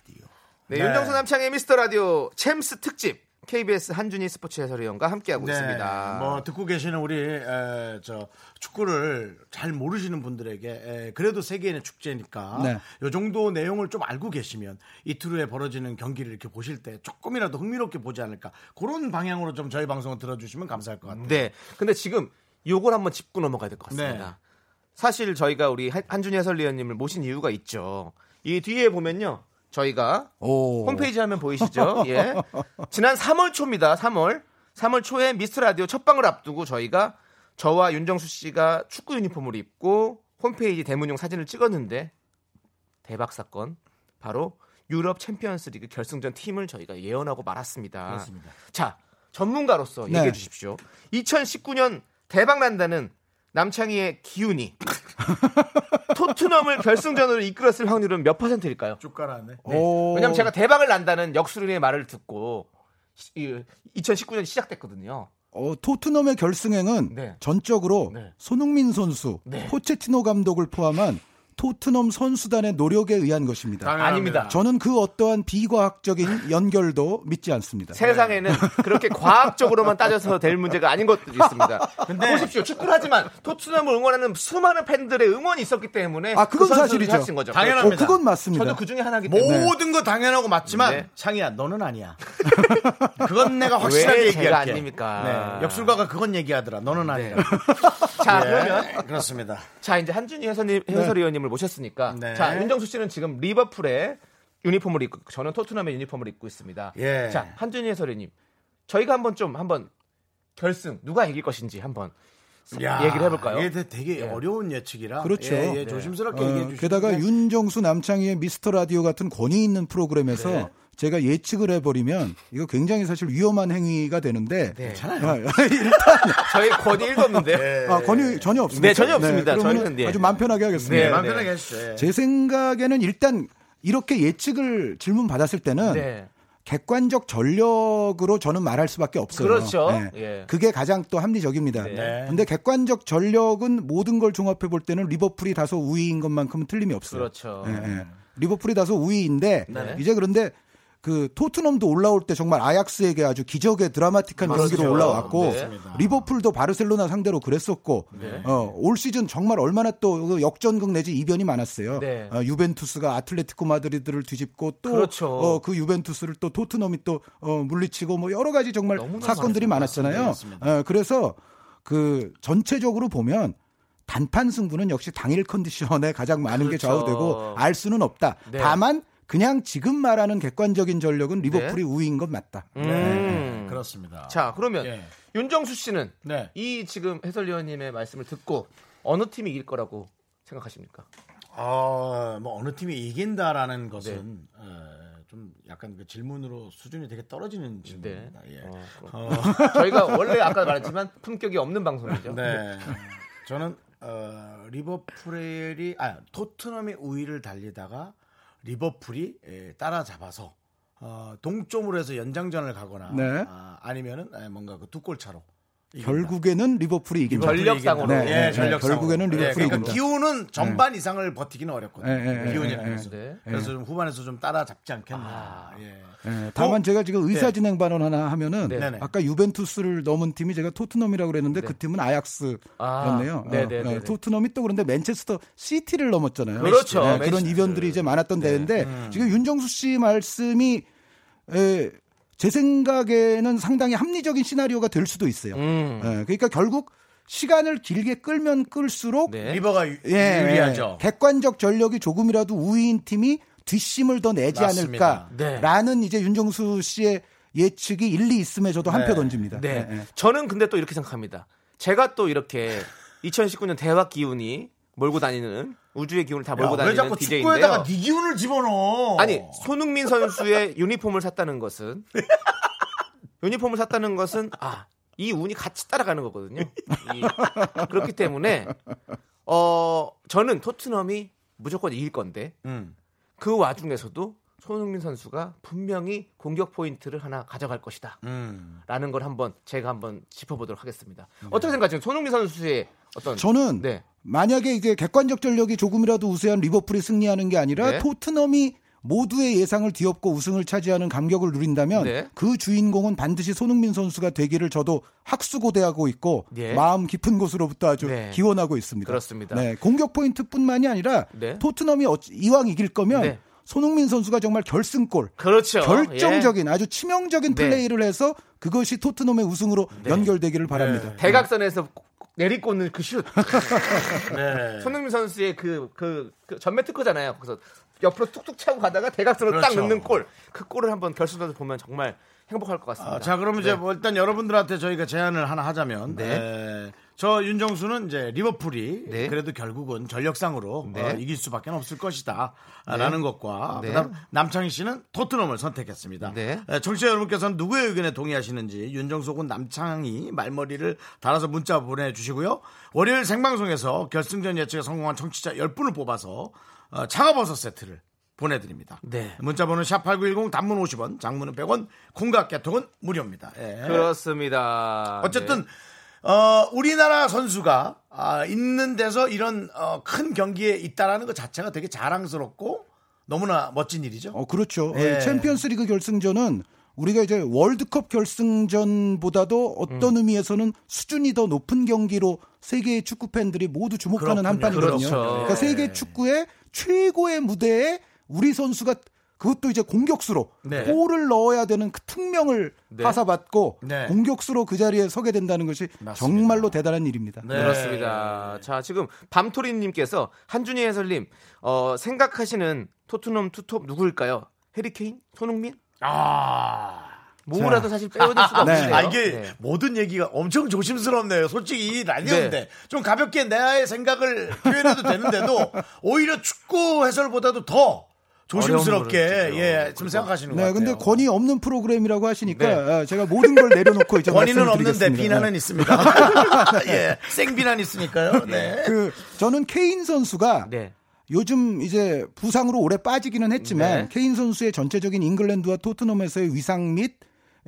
네, 네. 윤정수 남창희 미스터 라디오 챔스 특집 KBS 한준희 스포츠 해설위원과 함께하고 네, 있습니다. 뭐 듣고 계시는 우리 에, 저 축구를 잘 모르시는 분들에게 에, 그래도 세계인의 축제니까 네. 요 정도 내용을 좀 알고 계시면 이틀 후에 벌어지는 경기를 이렇게 보실 때 조금이라도 흥미롭게 보지 않을까 그런 방향으로 좀 저희 방송을 들어주시면 감사할 것 같아요. 네. 근데 지금 요걸 한번 짚고 넘어가야 될 것 같습니다. 네. 사실 저희가 우리 한- 한준희 해설위원님을 모신 이유가 있죠. 이 뒤에 보면요. 저희가 오. 홈페이지 화면 보이시죠? 예. 지난 3월 초입니다. 3월. 3월 초에 미스터 라디오 첫 방을 앞두고 저희가 저와 윤정수 씨가 축구 유니폼을 입고 홈페이지 대문용 사진을 찍었는데 대박 사건. 바로 유럽 챔피언스 리그 결승전 팀을 저희가 예언하고 말았습니다. 그렇습니다. 자, 전문가로서 네. 얘기해 주십시오. 2019년 대박 난다는 남창희의 기운이 토트넘을 결승전으로 이끌었을 확률은 몇 퍼센트일까요? 쭉 깔았네. 오. 왜냐면 제가 대박을 난다는 역술인의 말을 듣고 이 2019년 시작됐거든요. 어, 토트넘의 결승행은 네. 전적으로 네. 손흥민 선수, 네. 포체티노 감독을 포함한 토트넘 선수단의 노력에 의한 것입니다. 아닙니다. 저는 그 어떠한 비과학적인 연결도 믿지 않습니다. 세상에는 그렇게 과학적으로만 따져서 될 문제가 아닌 것들이 있습니다. 근데- 보십시오. 축구를 하지만 토트넘을 응원하는 수많은 팬들의 응원이 있었기 때문에 아, 그건 그 사실이죠. 하신 거죠. 당연합니다. 어, 그건 맞습니다. 저도 그 중에 하나이기 때문에 모든 거 당연하고 맞지만 네. 창희야 너는 아니야. 그건 내가 확실하게 왜 제가 얘기할게. 아닙니까? 네, 역술가가 그건 얘기하더라. 너는 아니야. 자 예, 그러면 그렇습니다. 자 이제 한준희 해설님, 해설위원님을 모셨으니까 네. 자 윤정수 씨는 지금 리버풀의 유니폼을 입고 저는 토트넘의 유니폼을 입고 있습니다. 예. 자 한준희 해설위원님 저희가 한번 좀 한번 결승 누가 이길 것인지 한번 야, 얘기를 해볼까요? 이게 되게 예. 어려운 예측이라. 그렇죠. 예, 예, 네. 조심스럽게 어, 얘기해 주시고. 게다가 윤정수 남창희의 미스터 라디오 같은 권위 있는 프로그램에서 네. 제가 예측을 해버리면 이거 굉장히 사실 위험한 행위가 되는데 네. 아, 저희 권위 1도 없는데 예. 아, 권위 전혀 없습니다. 네, 전혀 없습니다. 그러면 저희는, 예. 아주 마음 편하게 하겠습니다. 네, 네, 마음 네. 편하게 해주세요. 예. 제 생각에는 일단 이렇게 예측을 질문 받았을 때는 네. 객관적 전력으로 저는 말할 수밖에 없어요. 그렇죠. 네. 예. 그게 가장 또 합리적입니다. 네. 근데 객관적 전력은 모든 걸 종합해 볼 때는 리버풀이 다소 우위인 것만큼은 틀림이 없어요. 그렇죠. 예, 예. 리버풀이 다소 우위인데 네. 이제 그런데 그 토트넘도 올라올 때 정말 아약스에게 아주 기적의 드라마틱한. 경기로 올라왔고 네. 리버풀도 바르셀로나 상대로 그랬었고 네. 어, 올 시즌 정말 얼마나 또그 역전극 내지 이변이 많았어요. 네. 어, 유벤투스가 아틀레티코 마드리드를 뒤집고 또 그렇죠. 어, 그 유벤투스를 또 토트넘이 또 어, 물리치고 뭐 여러 가지 정말 사건들이 많았잖아요. 맞습니다. 어, 그래서 그 전체적으로 보면 단판 승부는 역시 당일 컨디션에 가장 많은 게 그렇죠. 좌우되고 알 수는 없다. 네. 다만 그냥 지금 말하는 객관적인 전력은 리버풀이 우위인 건 맞다. 음. 네, 그렇습니다. 자 그러면 예. 윤정수 씨는 네. 이 지금 해설위원님의 말씀을 듣고 어느 팀이 이길 거라고 생각하십니까? 어, 뭐 어느 팀이 이긴다라는 네. 것은 어, 좀 약간 그 질문으로 수준이 되게 떨어지는 질문입니다. 예. 어, 그럼. 저희가 원래 아까 말했지만 품격이 없는 방송이죠. 네. 저는 어, 리버풀이 아 토트넘이 우위를 달리다가 리버풀이 에, 따라잡아서 어, 동점으로 해서 연장전을 가거나 네. 아, 아니면은 에, 뭔가 그 두 골 차로. 결국에는 리버풀이 이긴다. 전력상으로. 네, 예, 네, 전력상으로. 결국에는 리버풀이 예, 그러니까 이긴다. 기운은 전반 이상을 버티기는 어렵거든요. 예, 예, 예, 예, 예. 것은. 네. 그래서 좀 후반에서 좀 따라잡지 않겠나. 아. 예. 예, 다만 제가 지금 의사 진행 발언 하나 하면은 네. 아까 유벤투스를 넘은 팀이 제가 토트넘이라고 그랬는데 네. 그 팀은 아약스였네요. 아, 네네네네. 토트넘이 또 그런데 맨체스터 시티를 넘었잖아요. 그렇죠. 네. 그런 이변들이 이제 많았던 대회인데 지금 윤정수 씨 말씀이 에, 제 생각에는 상당히 합리적인 시나리오가 될 수도 있어요. 음. 예, 그러니까 결국 시간을 길게 끌면 끌수록 네. 리버가 유, 예, 유리하죠. 예. 객관적 전력이 조금이라도 우위인 팀이 뒷심을 더 내지 맞습니다. 않을까라는 이제 윤정수 씨의 예측이 일리 있음에 저도 한 네. 표 던집니다. 네. 예, 예. 저는 근데 또 이렇게 생각합니다. 제가 또 이렇게 2019년 대박 기운이 몰고 다니는 우주의 기운을 다 야, 몰고 왜 다니는 자꾸 DJ인데요. 축구에다가 네 기운을 집어넣어? 아니 손흥민 선수의 유니폼을 샀다는 것은 유니폼을 샀다는 것은 아 이 운이 같이 따라가는 거거든요. 이- 그렇기 때문에 어 저는 토트넘이 무조건 이길 건데 음. 그 와중에서도 손흥민 선수가 분명히 공격 포인트를 하나 가져갈 것이다. 음. 라는 걸 한번 제가 한번 짚어보도록 하겠습니다. 어떻게 생각하세요? 손흥민 선수의 어떤 저는 네. 만약에 이게 객관적 전력이 조금이라도 우세한 리버풀이 승리하는 게 아니라 네. 토트넘이 모두의 예상을 뒤엎고 우승을 차지하는 감격을 누린다면 네. 그 주인공은 반드시 손흥민 선수가 되기를 저도 학수고대하고 있고 네. 마음 깊은 곳으로부터 아주 네. 기원하고 있습니다. 그렇습니다. 네, 공격 포인트뿐만이 아니라 네. 토트넘이 이왕 이길 거면 네. 손흥민 선수가 정말 결승골 그렇죠. 결정적인 아주 치명적인 네. 플레이를 해서 그것이 토트넘의 우승으로 연결되기를 바랍니다. 예. 대각선에서 내리꽂는 그 슛. 네. 손흥민 선수의 그, 그, 그 전매 특허잖아요. 그래서 옆으로 툭툭 차고 가다가 대각선으로 딱 그렇죠. 넣는 골. 그 골을 한번 결승전에서 보면 정말 행복할 것 같습니다. 아, 자, 그러면 이제 네. 뭐 일단 여러분들한테 저희가 제안을 하나 하자면, 네. 에, 저 윤정수는 이제 리버풀이 네. 그래도 결국은 전력상으로 네. 어, 이길 수밖에 없을 것이다. 라는 것과 네. 그다음 남창희 씨는 토트넘을 선택했습니다. 네. 에, 청취자 여러분께서는 누구의 의견에 동의하시는지 윤정수 혹은 남창희 말머리를 달아서 문자 보내주시고요. 월요일 생방송에서 결승전 예측에 성공한 청취자 10분을 뽑아서 어, 차가버섯 세트를 보내드립니다. 네. 문자번호 샵8910 단문 50원, 장문은 100원, 콩과 개통은 무료입니다. 예. 그렇습니다. 어쨌든 어, 우리나라 선수가 아, 있는 데서 이런 어, 큰 경기에 있다라는 것 자체가 되게 자랑스럽고 너무나 멋진 일이죠. 어, 그렇죠. 예. 챔피언스리그 결승전은 우리가 이제 월드컵 결승전보다도 어떤 의미에서는 수준이 더 높은 경기로 세계의 축구 팬들이 모두 주목하는 한 그렇군요. 판이거든요. 그렇죠. 그러니까 예. 세계 축구의 최고의 무대에 우리 선수가 그것도 이제 공격수로 네. 골을 넣어야 되는 그 특명을 네. 하사받고 네. 공격수로 그 자리에 서게 된다는 것이 맞습니다. 정말로 대단한 일입니다. 네. 그렇습니다. 자, 지금 밤토리님께서 한준희 해설님, 어, 생각하시는 토트넘 투톱 누구일까요? 해리케인? 손흥민? 아. 뭐라도 사실 빼어낼 수가 네. 없는데요. 아, 이게 네. 모든 얘기가 엄청 조심스럽네요. 솔직히 이 라디오인데 네. 좀 가볍게 나의 생각을 표현해도 되는데도 오히려 축구 해설보다도 더 조심스럽게 예. 좀 생각하시는 것 네, 같아요. 근데 권위 없는 프로그램이라고 하시니까 네. 아, 제가 모든 걸 내려놓고 이제 권위는 없는데 드리겠습니다. 비난은 있습니다. 예, 생비난 있으니까요. 네. 그 저는 케인 선수가 네. 요즘 이제 부상으로 오래 빠지기는 했지만 네. 케인 선수의 전체적인 잉글랜드와 토트넘에서의 위상 및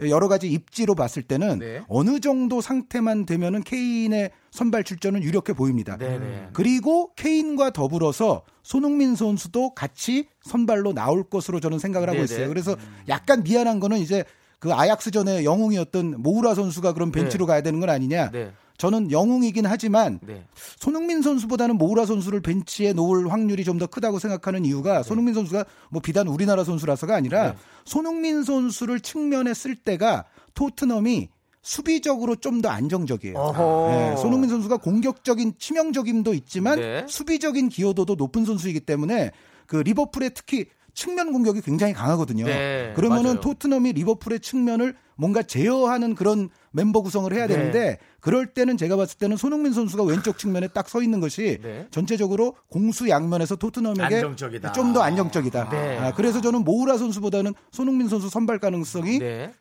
여러 가지 입지로 봤을 때는 네. 어느 정도 상태만 되면은 케인의 선발 출전은 유력해 보입니다. 네, 네. 그리고 케인과 더불어서 손흥민 선수도 같이 선발로 나올 것으로 저는 생각을 하고 네네. 있어요. 그래서 약간 미안한 거는 이제 그 아약스전의 영웅이었던 모우라 선수가 그럼 벤치로 가야 되는 건 아니냐. 네. 저는 영웅이긴 하지만 네. 손흥민 선수보다는 모우라 선수를 벤치에 놓을 확률이 좀 더 크다고 생각하는 이유가 네. 손흥민 선수가 뭐 비단 우리나라 선수라서가 아니라 손흥민 선수를 측면에 쓸 때가 토트넘이 수비적으로 좀 더 안정적이에요. 어허. 네, 손흥민 선수가 공격적인 치명적임도 있지만 네. 수비적인 기여도도 높은 선수이기 때문에 그 리버풀의 특히 측면 공격이 굉장히 강하거든요. 네, 그러면은 맞아요. 토트넘이 리버풀의 측면을 뭔가 제어하는 그런 멤버 구성을 해야 네. 되는데 그럴 때는 제가 봤을 때는 손흥민 선수가 왼쪽 측면에 딱 서 있는 것이 네. 전체적으로 공수 양면에서 토트넘에게 안정적이다. 좀더 안정적이다. 네. 아, 그래서 저는 모우라 선수보다는 손흥민 선수 선발 가능성이 네.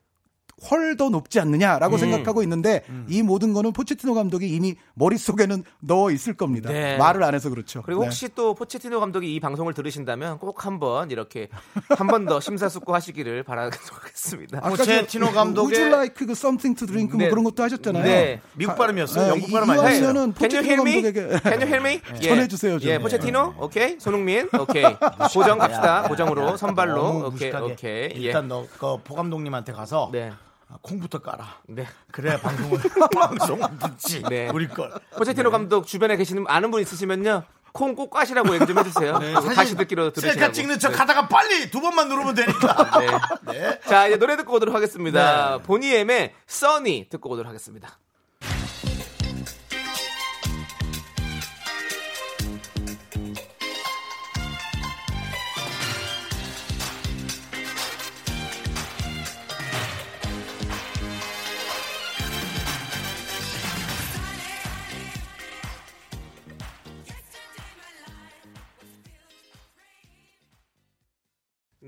훨 더 높지 않느냐라고 음. 생각하고 있는데 이 모든 거는 포체티노 감독이 이미 머릿속에는 넣어 있을 겁니다. 네. 말을 안 해서 그렇죠. 그리고 네. 혹시 또 포체티노 감독이 이 방송을 들으신다면 꼭 한번 이렇게 한 번 더 심사숙고하시기를 바라겠습니다. 아까 포체티노 저 감독의- Would you like 그 something to drink 네. 뭐 그런 것도 하셨잖아요. 네. 미국 발음이었어요. 네, 영국 발음 아니었어요. 이왕이면은 Can you 포체티노 hear me? 감독에게 Can you hear me? 예. 전해 주세요, 좀. 예, 포체티노? 오케이. 손흥민? 오케이. 고정 갑시다. 고정으로 선발로. 오케이. 오케이. 예. 일단 너 그 포 감독님한테 가서 네. 아, 콩부터 깔아. 네. 그래야 방송을 방송을 듣지. 네. 우리 걸. 포체티노 감독 주변에 계시는 아는 분 있으시면요. 콩 꼭 까시라고 얘기 좀 해주세요. 다시 듣기로 들으시라고. 셀카 찍는 척 네. 하다가 빨리 두 번만 누르면 되니까. 네. 네. 자, 이제 노래 듣고 오도록 하겠습니다. 네. 보니엠의 써니 듣고 오도록 하겠습니다.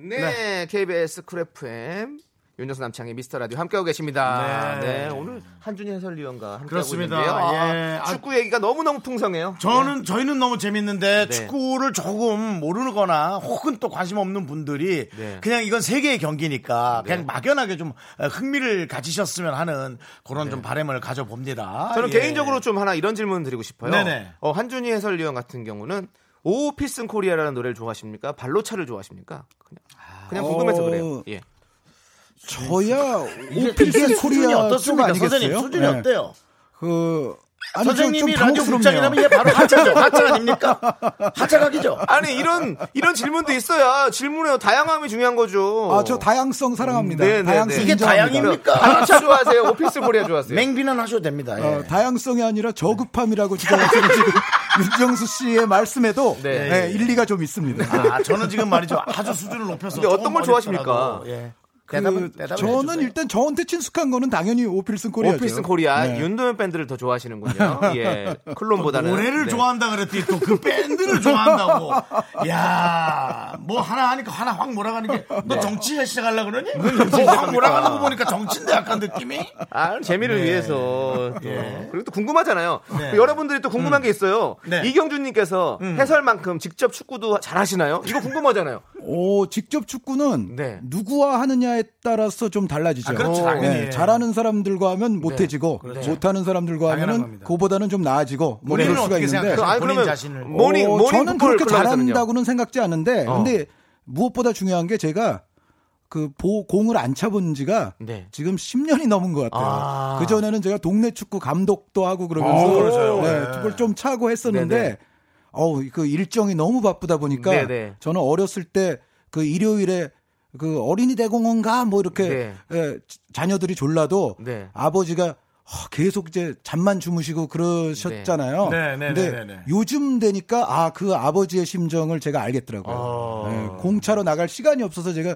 네, KBS 쿨 FM 윤정수 남창희의 미스터 라디오 함께하고 계십니다. 네, 네. 오늘 한준희 해설위원과 함께하고. 있는데요. 아, 예. 아, 축구 얘기가 너무 너무 풍성해요. 저는 저희는 너무 재밌는데 네. 축구를 조금 모르거나 혹은 또 관심 없는 분들이 네. 그냥 이건 세계의 경기니까 네. 그냥 막연하게 좀 흥미를 가지셨으면 하는 그런 좀 바람을 가져봅니다. 저는 예. 개인적으로 좀 하나 이런 질문 드리고 싶어요. 네네. 어, 한준희 해설위원 같은 경우는 오 필승 코리아라는 노래를 좋아하십니까? 발로차를 좋아하십니까? 그냥, 그냥 궁금해서 어, 그래요. 예. 저야 수준이 코리아 쪽 어떻습니까, 아니겠어요? 선생님? 수준이 네. 어때요? 그 아니 좀- 선생님이 좀 라디오 당혹스럽네요. 국장이라면 이게 바로 하차죠. 하차 아닙니까? 하차각이죠. 아니 이런 이런 질문도 있어야 질문의 다양함이 중요한 거죠. 아, 저 다양성 사랑합니다. 네, 네, 다양성 네. 이게 인정합니다. 다양입니까? 발로차 좋아하세요? 오 필승 코리아 좋아하세요? 맹비난 하셔도 됩니다. 예. 어, 다양성이 아니라 저급함이라고 주장하시는 지금 윤정수 씨의 말씀에도 네. 네, 일리가 좀 있습니다. 아, 저는 지금 말이죠. 아주 수준을 높여서. 근데 어떤 걸 좋아하십니까? 예. 그, 대답은, 대답은 저는 해주세요. 일단 저한테 친숙한 거는 당연히 오 필승 코리아죠. 오 필승 코리아 네. 윤도현 밴드를 더 좋아하시는군요. 예, 클론보다는 노래를 네. 좋아한다 그랬더니 또 그 밴드를 좋아한다고. 야, 뭐 하나 하니까 하나 확 몰아가는 게너 정치 시작하려 그러니? 뭐확 몰아가는 거 보니까 정치인데 약간 느낌이? 아, 재미를 위해서. 또. 그리고 또 궁금하잖아요. 네. 여러분들이 또 궁금한 게 있어요. 네. 이경준님께서 해설만큼 직접 축구도 잘하시나요? 이거 궁금하잖아요. 오, 직접 축구는 네. 누구와 하느냐에 따라서 좀 달라지죠. 아, 그렇죠, 당연히. 잘하는 사람들과 하면 못해지고 그렇죠. 못하는 사람들과 하면은. 그보다는 좀 나아지고 뭐 그럴 수가 있는데? 아니, 본인 자신을. morning, 어, morning 저는 football 그렇게? 잘한다고는 생각지 않는데 어. 근데 무엇보다 중요한 게 제가 그 보, 공을 안 차본 지가 네. 지금 10년이 넘은 것 같아요. 아. 그 전에는 제가 동네 축구 감독도 하고 그러면서 어. 네, 네. 그걸 좀 차고 했었는데 네네. 어우 그 일정이 너무 바쁘다 보니까 네네. 저는 어렸을 때 그 일요일에 그 어린이 대공원가 뭐 이렇게 네. 예, 자녀들이 졸라도 네. 아버지가 어, 계속 이제 잠만 주무시고 그러셨잖아요. 네, 네, 근데 네, 네, 네. 요즘 되니까 아 그 아버지의 심정을 제가 알겠더라고요. 어. 예, 공차로 나갈 시간이 없어서 제가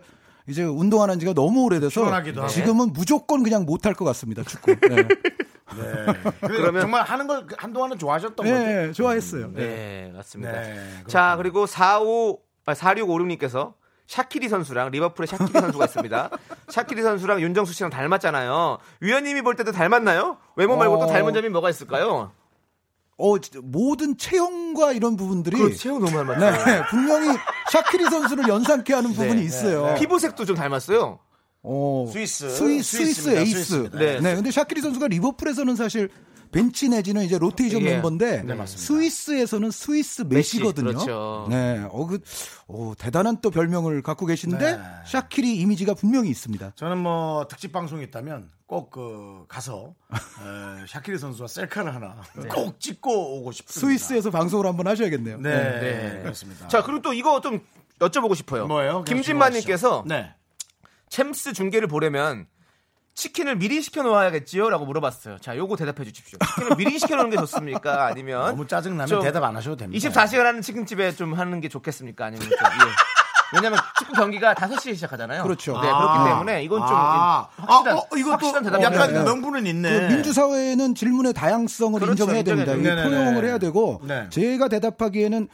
이제 운동 하는 지가 너무 오래돼서. 지금은 무조건 그냥 못할 것 같습니다 축구. 네, 네. 그러면 정말 하는 걸 한동안은 좋아하셨던 거죠? 네, 좋아했어요. 네, 맞습니다. 네, 자, 그리고 45, 아, 4656님께서 샤키리 선수랑 리버풀의 샤키리 선수가 있습니다. 샤키리 선수랑 윤정수 씨랑 닮았잖아요. 위원님이 볼 때도 닮았나요? 외모 말고 또 어. 닮은 점이 뭐가 있을까요? 어 모든 체형과 이런 부분들이 그 체형 너무 닮았죠. 네, 분명히 샤키리 선수를 연상케 하는 부분이 있어요. 피부색도 좀 닮았어요. 어, 스위스. 스위, 스위스. 에이스. 스위스입니다. 네. 네. 근데 샤키리 선수가 리버풀에서는 사실 벤치 내지는 이제 로테이션 예. 멤버인데 네. 스위스에서는 스위스 메시, 메시거든요. 그렇죠. 네. 어, 그, 어, 대단한 또 별명을 갖고 계신데 네. 샤키리 이미지가 분명히 있습니다. 저는 뭐 특집 방송이 있다면 꼭 그 가서 에, 샤키리 선수와 셀카를 하나 꼭 찍고 오고 싶습니다. 스위스에서 방송을 한번 하셔야겠네요. 네, 네. 그렇습니다. 자, 그리고 또 이거 좀 여쭤보고 싶어요. 뭐예요? 김진만님께서 네. 챔스 중계를 보려면 치킨을 미리 시켜 놓아야겠지요? 라고 물어봤어요. 자, 요거 대답해 주십시오. 치킨을 미리 시켜 놓는 게 좋습니까? 아니면 너무 짜증나면 좀 대답 안 하셔도 됩니다. 24시간 하는 치킨집에 좀 하는 게 좋겠습니까? 아니면 좀, 예. 왜냐면 축구 경기가 5시에 시작하잖아요. 그렇죠. 네, 그렇기 때문에 이건 좀 아, 확실한, 아, 어, 이것도 확실한 대답이 약간 네, 네. 명분은 그 있네. 민주사회는 질문의 다양성을 그렇죠, 인정해야 됩니다. 인정해야 이게 돼요. 네네네. 포용을 해야 되고 네. 제가 대답하기에는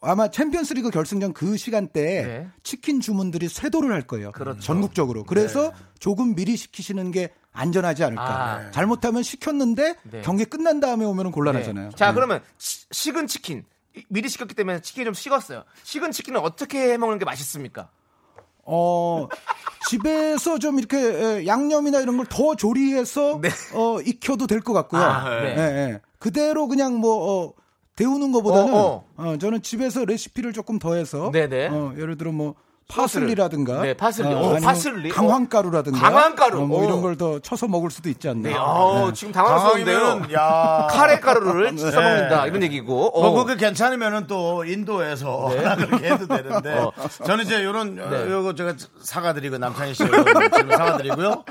아마 챔피언스리그 결승전 그 시간대에 네. 치킨 주문들이 쇄도를 할 거예요. 그렇죠. 전국적으로. 그래서 조금 미리 시키시는 게 안전하지 않을까. 아. 잘못하면 시켰는데 네. 경기 끝난 다음에 오면 네. 곤란하잖아요. 자, 네. 그러면 치- 식은 치킨. 이- 미리 식혔기 때문에 치킨이 좀 식었어요. 식은 치킨은 어떻게 해 먹는 게 맛있습니까? 어, 집에서 좀 이렇게 에, 양념이나 이런 걸 더 조리해서 네. 어, 익혀도 될 것 같고요. 아, 네. 그대로 그냥 뭐 어, 데우는 것보다는 어, 어, 저는 집에서 레시피를 조금 더해서 네네. 어, 예를 들어 뭐 파슬리라든가 네, 파슬리. 오, 아니면 파슬리. 강황가루라든가 강황가루. 어, 뭐 오. 이런 걸 더 쳐서 먹을 수도 있지 않나. 네, 어, 지금 당황스러운데요. 야. 카레 가루를 써먹는다 이런 얘기고. 어. 뭐 그게 괜찮으면은 또 인도에서 하나 그렇게 해도 되는데 어. 저는 이제 요런 네. 어, 요거 제가 사과 드리고 남창희 씨 요런 질문 사과 드리고요.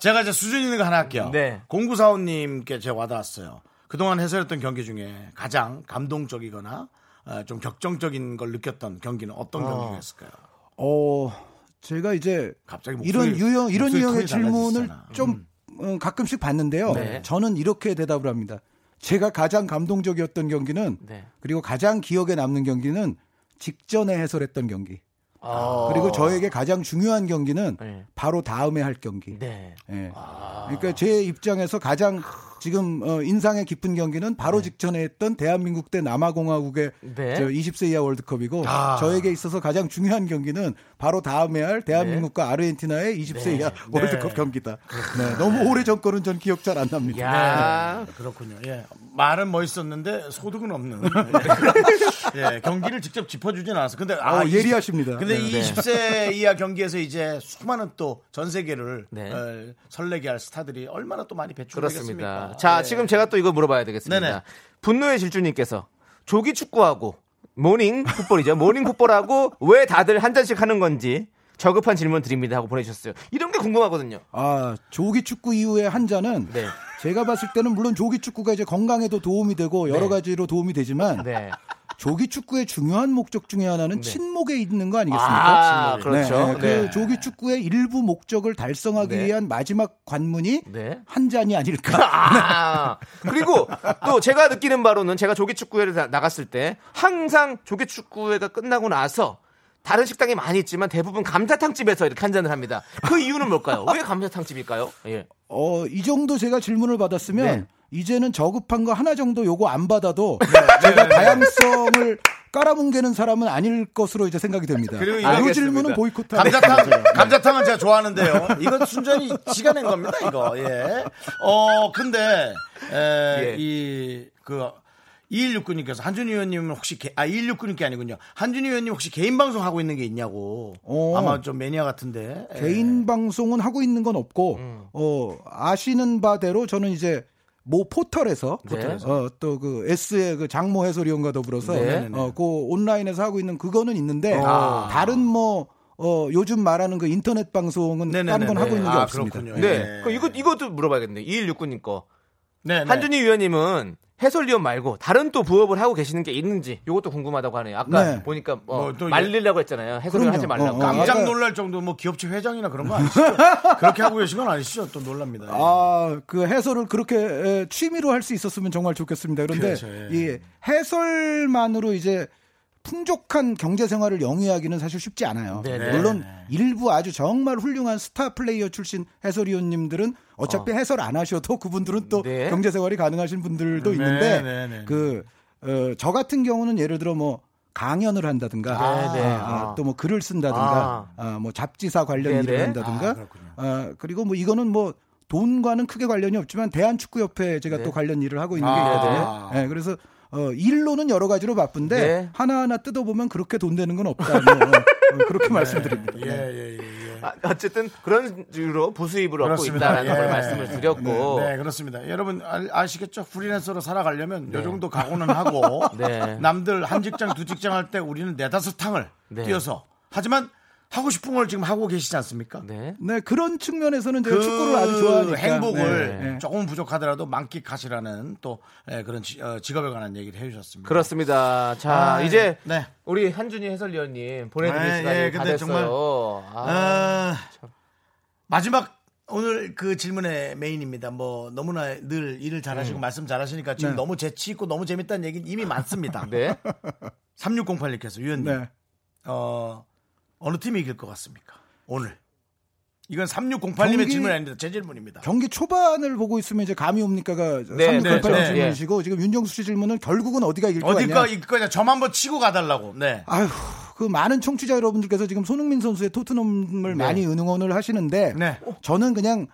제가 이제 수준 있는 거 하나 할게요. 네. 공구사원 님께 제가 와닿았어요. 그동안 해설했던 경기 중에 가장 감동적이거나 어, 좀 격정적인 걸 느꼈던 경기는 어떤 경기였을까요? 어, 제가 이제 갑자기 이런 목소리- 유형 이런 유형의 질문을 달라지잖아. 좀 어, 가끔씩 받는데요. 네. 저는 이렇게 대답을 합니다. 제가 가장 감동적이었던 경기는 네. 그리고 가장 기억에 남는 경기는 직전에 해설했던 경기. 아. 그리고 저에게 가장 중요한 경기는 네. 바로 다음에 할 경기. 네. 예. 그러니까 제 입장에서 가장 지금 어, 인상의 깊은 경기는 바로 직전에 했던 대한민국 대 남아공화국의 네. 저 20세 이하 월드컵이고 저에게 있어서 가장 중요한 경기는 바로 다음에 할 대한민국과 아르헨티나의 20세 이하 월드컵 경기다. 네. 너무 오래 전 거는 전 기억 잘 안 납니다. 야. 그렇군요. 예. 말은 멋있었는데 소득은 없는. 예. 경기를 직접 짚어주진 않았어. 근데 아, 어, 이- 예리하십니다. 근데 네. 이 20세 이하 경기에서 이제 수많은 또 전 세계를 네. 어, 설레게 할 스타들이 얼마나 또 많이. 배출되겠습니까? 자, 예. 지금 제가 또 이거 물어봐야 되겠습니다. 네네. 분노의 질주님께서 조기 축구하고 morning football이죠. morning football하고 왜 다들 한 잔씩 하는 건지 저급한 질문 드립니다 하고 보내주셨어요. 이런 게 궁금하거든요. 아, 조기 축구 이후에 한 잔은 네. 제가 봤을 때는 물론 조기 축구가 이제 건강에도 도움이 되고 여러 네. 가지로 도움이 되지만 네. 조기 축구의 중요한 목적 중에 하나는 친목에 있는 거 아니겠습니까? 아, 그렇죠. 네, 네. 네. 그 조기 축구의 일부 목적을 달성하기 네. 위한 마지막 관문이 네. 한 잔이 아닐까. 아, 그리고 또 제가 느끼는 바로는 제가 조기 축구회를 나- 나갔을 때 항상 조기 축구회가 끝나고 나서 다른 식당이 많이 있지만 대부분 감자탕 집에서 이렇게 한 잔을 합니다. 그 이유는 뭘까요? 왜 감자탕 집일까요? 예. 어, 이 정도 제가 질문을 받았으면 네. 이제는 저급한 거 하나 정도 요거 안 받아도 네, 제가 다양성을 깔아뭉개는 사람은 아닐 것으로 이제 생각이 됩니다. 그리고 이 이거 하겠습니다. 질문은 보이콧 감자탕, 감자탕은 제가 좋아하는데요. 이건 순전히 지가 낸 겁니다, 이거. 예. 어, 근데, 에, 예. 이, 그, 2169님께서 한준희 의원님은 혹시, 개, 아, 2169님께 아니군요. 한준희 의원님 혹시 개인 방송 하고 있는 게 있냐고. 어. 아마 좀 매니아 같은데. 예. 개인 방송은 하고 있는 건 없고 음. 어 아시는 바대로 저는 이제 모 포털에서 네. 어또 그 S의 그 장모 해설위원과 더불어서 네. 어그 온라인에서 하고 있는 그거는 있는데 아. 다른 뭐 어, 요즘 말하는 그 인터넷 방송은 네네네네. 다른 건 하고 있는 게 아, 없습니다. 그렇군요. 네. 예. 그 이거 이것도 물어봐야겠네. 2169님 거. 네, 네. 한준희 위원님은 해설위원 말고 다른 또 부업을 하고 계시는 게 있는지 이것도 궁금하다고 하네요. 아까 네. 보니까 뭐뭐또 말리려고 했잖아요. 해설위원 그럼요. 하지 말라고. 어, 어. 깜짝 놀랄 정도 뭐 기업체 회장이나 그런 거 아니시죠? 그렇게 하고 계신 건 아니시죠? 또 놀랍니다. 예. 아, 그 해설을 그렇게 에, 취미로 할 수 있었으면 정말 좋겠습니다. 그런데 그렇죠, 예. 이 해설만으로 이제 풍족한 경제 생활을 영위하기는 사실 쉽지 않아요. 네네. 물론 일부 아주 정말 훌륭한 스타 플레이어 출신 해설위원님들은 어차피 해설 안 하셔도 그분들은 또 네. 경제 생활이 가능하신 분들도 네, 있는데 네, 네. 그 어, 저 같은 경우는 예를 들어 뭐 강연을 한다든가 네, 네. 아, 또뭐 글을 쓴다든가 아, 뭐 잡지사 관련 네, 일을 네. 한다든가 아. 아, 그리고 뭐 이거는 뭐 돈과는 크게 관련이 없지만 대한축구협회 제가 또 관련 일을 하고 있는 게 아, 있거든요. 네, 그래서 어, 일로는 여러 가지로 바쁜데 네. 하나하나 뜯어보면 그렇게 돈 되는 건 없다. 뭐, 어, 그렇게 말씀드립니다. 예, 예, 예. 예. 아, 어쨌든 그런 식으로 부수입을 얻고 그렇습니다. 있다라는 예. 걸 말씀을 드렸고 네, 그렇습니다. 여러분 아, 시겠죠 프리랜서로 살아가려면 요 정도 각오는 하고 네. 남들 한 직장 두 직장 할 때 우리는 네다섯 탕을 네. 뛰어서 하지만 하고 싶은 걸 지금 하고 계시지 않습니까? 네. 네, 그런 측면에서는 제가 그 축구를 아주 좋아하니까 행복을 네, 네. 조금 부족하더라도 만끽하시라는 또 예, 그런 지- 어, 직업에 관한 얘기를 해주셨습니다. 그렇습니다. 자, 아, 이제 네. 우리 한준희 해설위원님 보내드릴 네, 시간이 예, 다 근데 됐어요. 정말, 아, 아, 마지막 오늘 그 질문의 메인입니다. 뭐 너무나 늘 일을 잘하시고 말씀 잘하시니까 지금 네. 너무 재치 있고 너무 재밌다는 얘기는 이미 많습니다. 네. 3608님께서 위원님 네. 어, 어느 팀이 이길 것 같습니까? 오늘 이건 3608님의 경기- 질문이 아닙니다. 제 질문입니다. 경기 초반을 보고 있으면 이제 감이 옵니까가 네, 3608 네, 네, 질문이시고 지금 윤정수 씨 질문은 결국은 어디가 이길 것 어딜까 같냐. 이길 거냐? 점 한번 치고 가달라고. 네. 아휴, 그 많은 청취자 여러분들께서 지금 손흥민 선수의 토트넘을 많이 응원을 하시는데 네. 저는 그냥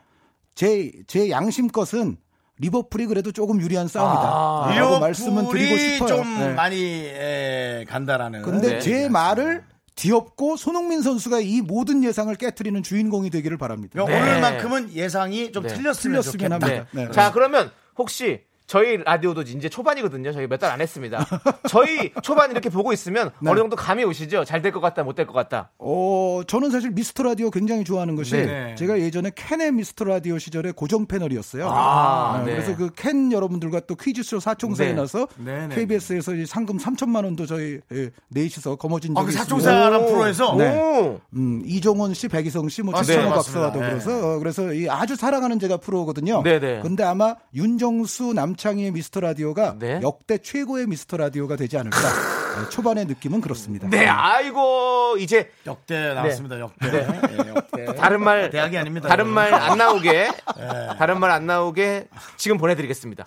제, 제 양심 것은 리버풀이 그래도 조금 유리한 싸움이다. 아, 라고 말씀은 드리고 리버풀이 싶어요. 좀 네. 많이 에, 간다라는. 근데 네. 제 말을 뒤엎고 손흥민 선수가 이 모든 예상을 깨뜨리는 주인공이 되기를 바랍니다. 네. 오늘만큼은 예상이 좀 네. 틀렸으면 틀렸으면 좋겠다. 합니다. 네. 네. 자, 그러면 혹시 저희 라디오도 이제 초반이거든요. 저희 몇 달 안 했습니다. 저희 초반 이렇게 보고 있으면 네. 어느 정도 감이 오시죠? 잘 될 것 같다, 못 될 것 같다. 어, 저는 사실 미스터 라디오 굉장히 좋아하는 것이 네. 제가 예전에 캔의 미스터 라디오 시절에 고정 패널이었어요. 아, 아, 네. 그래서 그 캔 여러분들과 또 퀴즈쇼 사총사에 네. 나서 네, 네. KBS에서 상금 3천만 원도 저희 예, 넷이서 거머쥔 아, 적이 그 있습니다. 사총사라는 프로에서 네. 오! 음, 이종원 씨, 백이성 씨, 뭐 아, 최천호 네, 박사와도 맞습니다. 그래서 어, 그래서 이 아주 사랑하는 제가 프로거든요. 네, 네. 근데 아마 윤정수, 남창희의 미스터 라디오가 네. 역대 최고의 미스터 라디오가 되지 않을까. 네, 초반의 느낌은 그렇습니다. 네, 아이고 이제 역대 나왔습니다. 역대. 예, 역대. 다른 말 대학이 아닙니다. 다른. 말 안 나오게 다른 말 안 나오게 지금 보내드리겠습니다.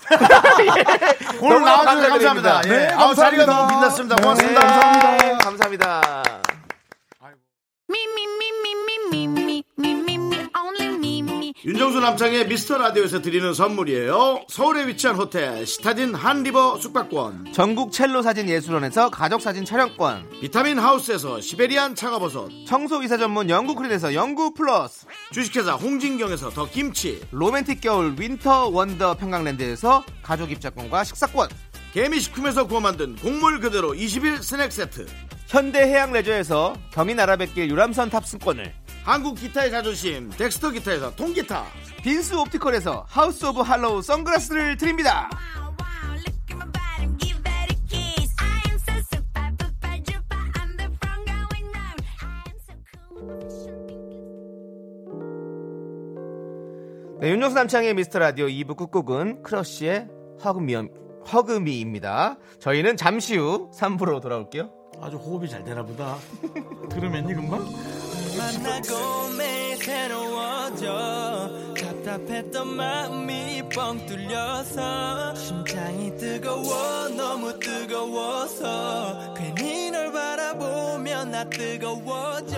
오늘 너무너무 나와주셔서 감사합니다. 예. 네, 아우, 자리가 감사합니다. 너무 빛났습니다. 고맙습니다. 네, 감사합니다. 네, 감사합니다. Only me. 윤정수 남창의 미스터 라디오에서 드리는 선물이에요. 서울에 위치한 호텔 시타딘 한리버 숙박권, 전국 첼로 사진 예술원에서 가족 사진 촬영권, 비타민 하우스에서 시베리안 차가버섯, 청소 이사 전문 영구 크린에서 영구 플러스, 주식회사 홍진경에서 더 김치, 로맨틱 겨울 윈터 원더 평강랜드에서 가족 입장권과 식사권, 개미식품에서 구워 만든 곡물 그대로 20일 스낵 세트, 현대 해양 레저에서 경인 아라뱃길 유람선 탑승권을, 한국 기타의 자존심 덱스터 기타에서 통기타, 빈스 옵티컬에서 하우스 오브 할로우 선글라스를 드립니다. 네, 윤정수 남창희의 미스터 라디오 2부 끝곡은 크러쉬의 Hug Me, Hug Me입니다. 저희는 잠시 후 3부로 돌아올게요. 아주 호흡이 잘 되나 보다. 들으면니 금방? 만나고 매일 새로워져 답답했던 마음이 뻥 뚫려서 심장이 뜨거워 너무 뜨거워서 괜히 널 바라보면 나 뜨거워져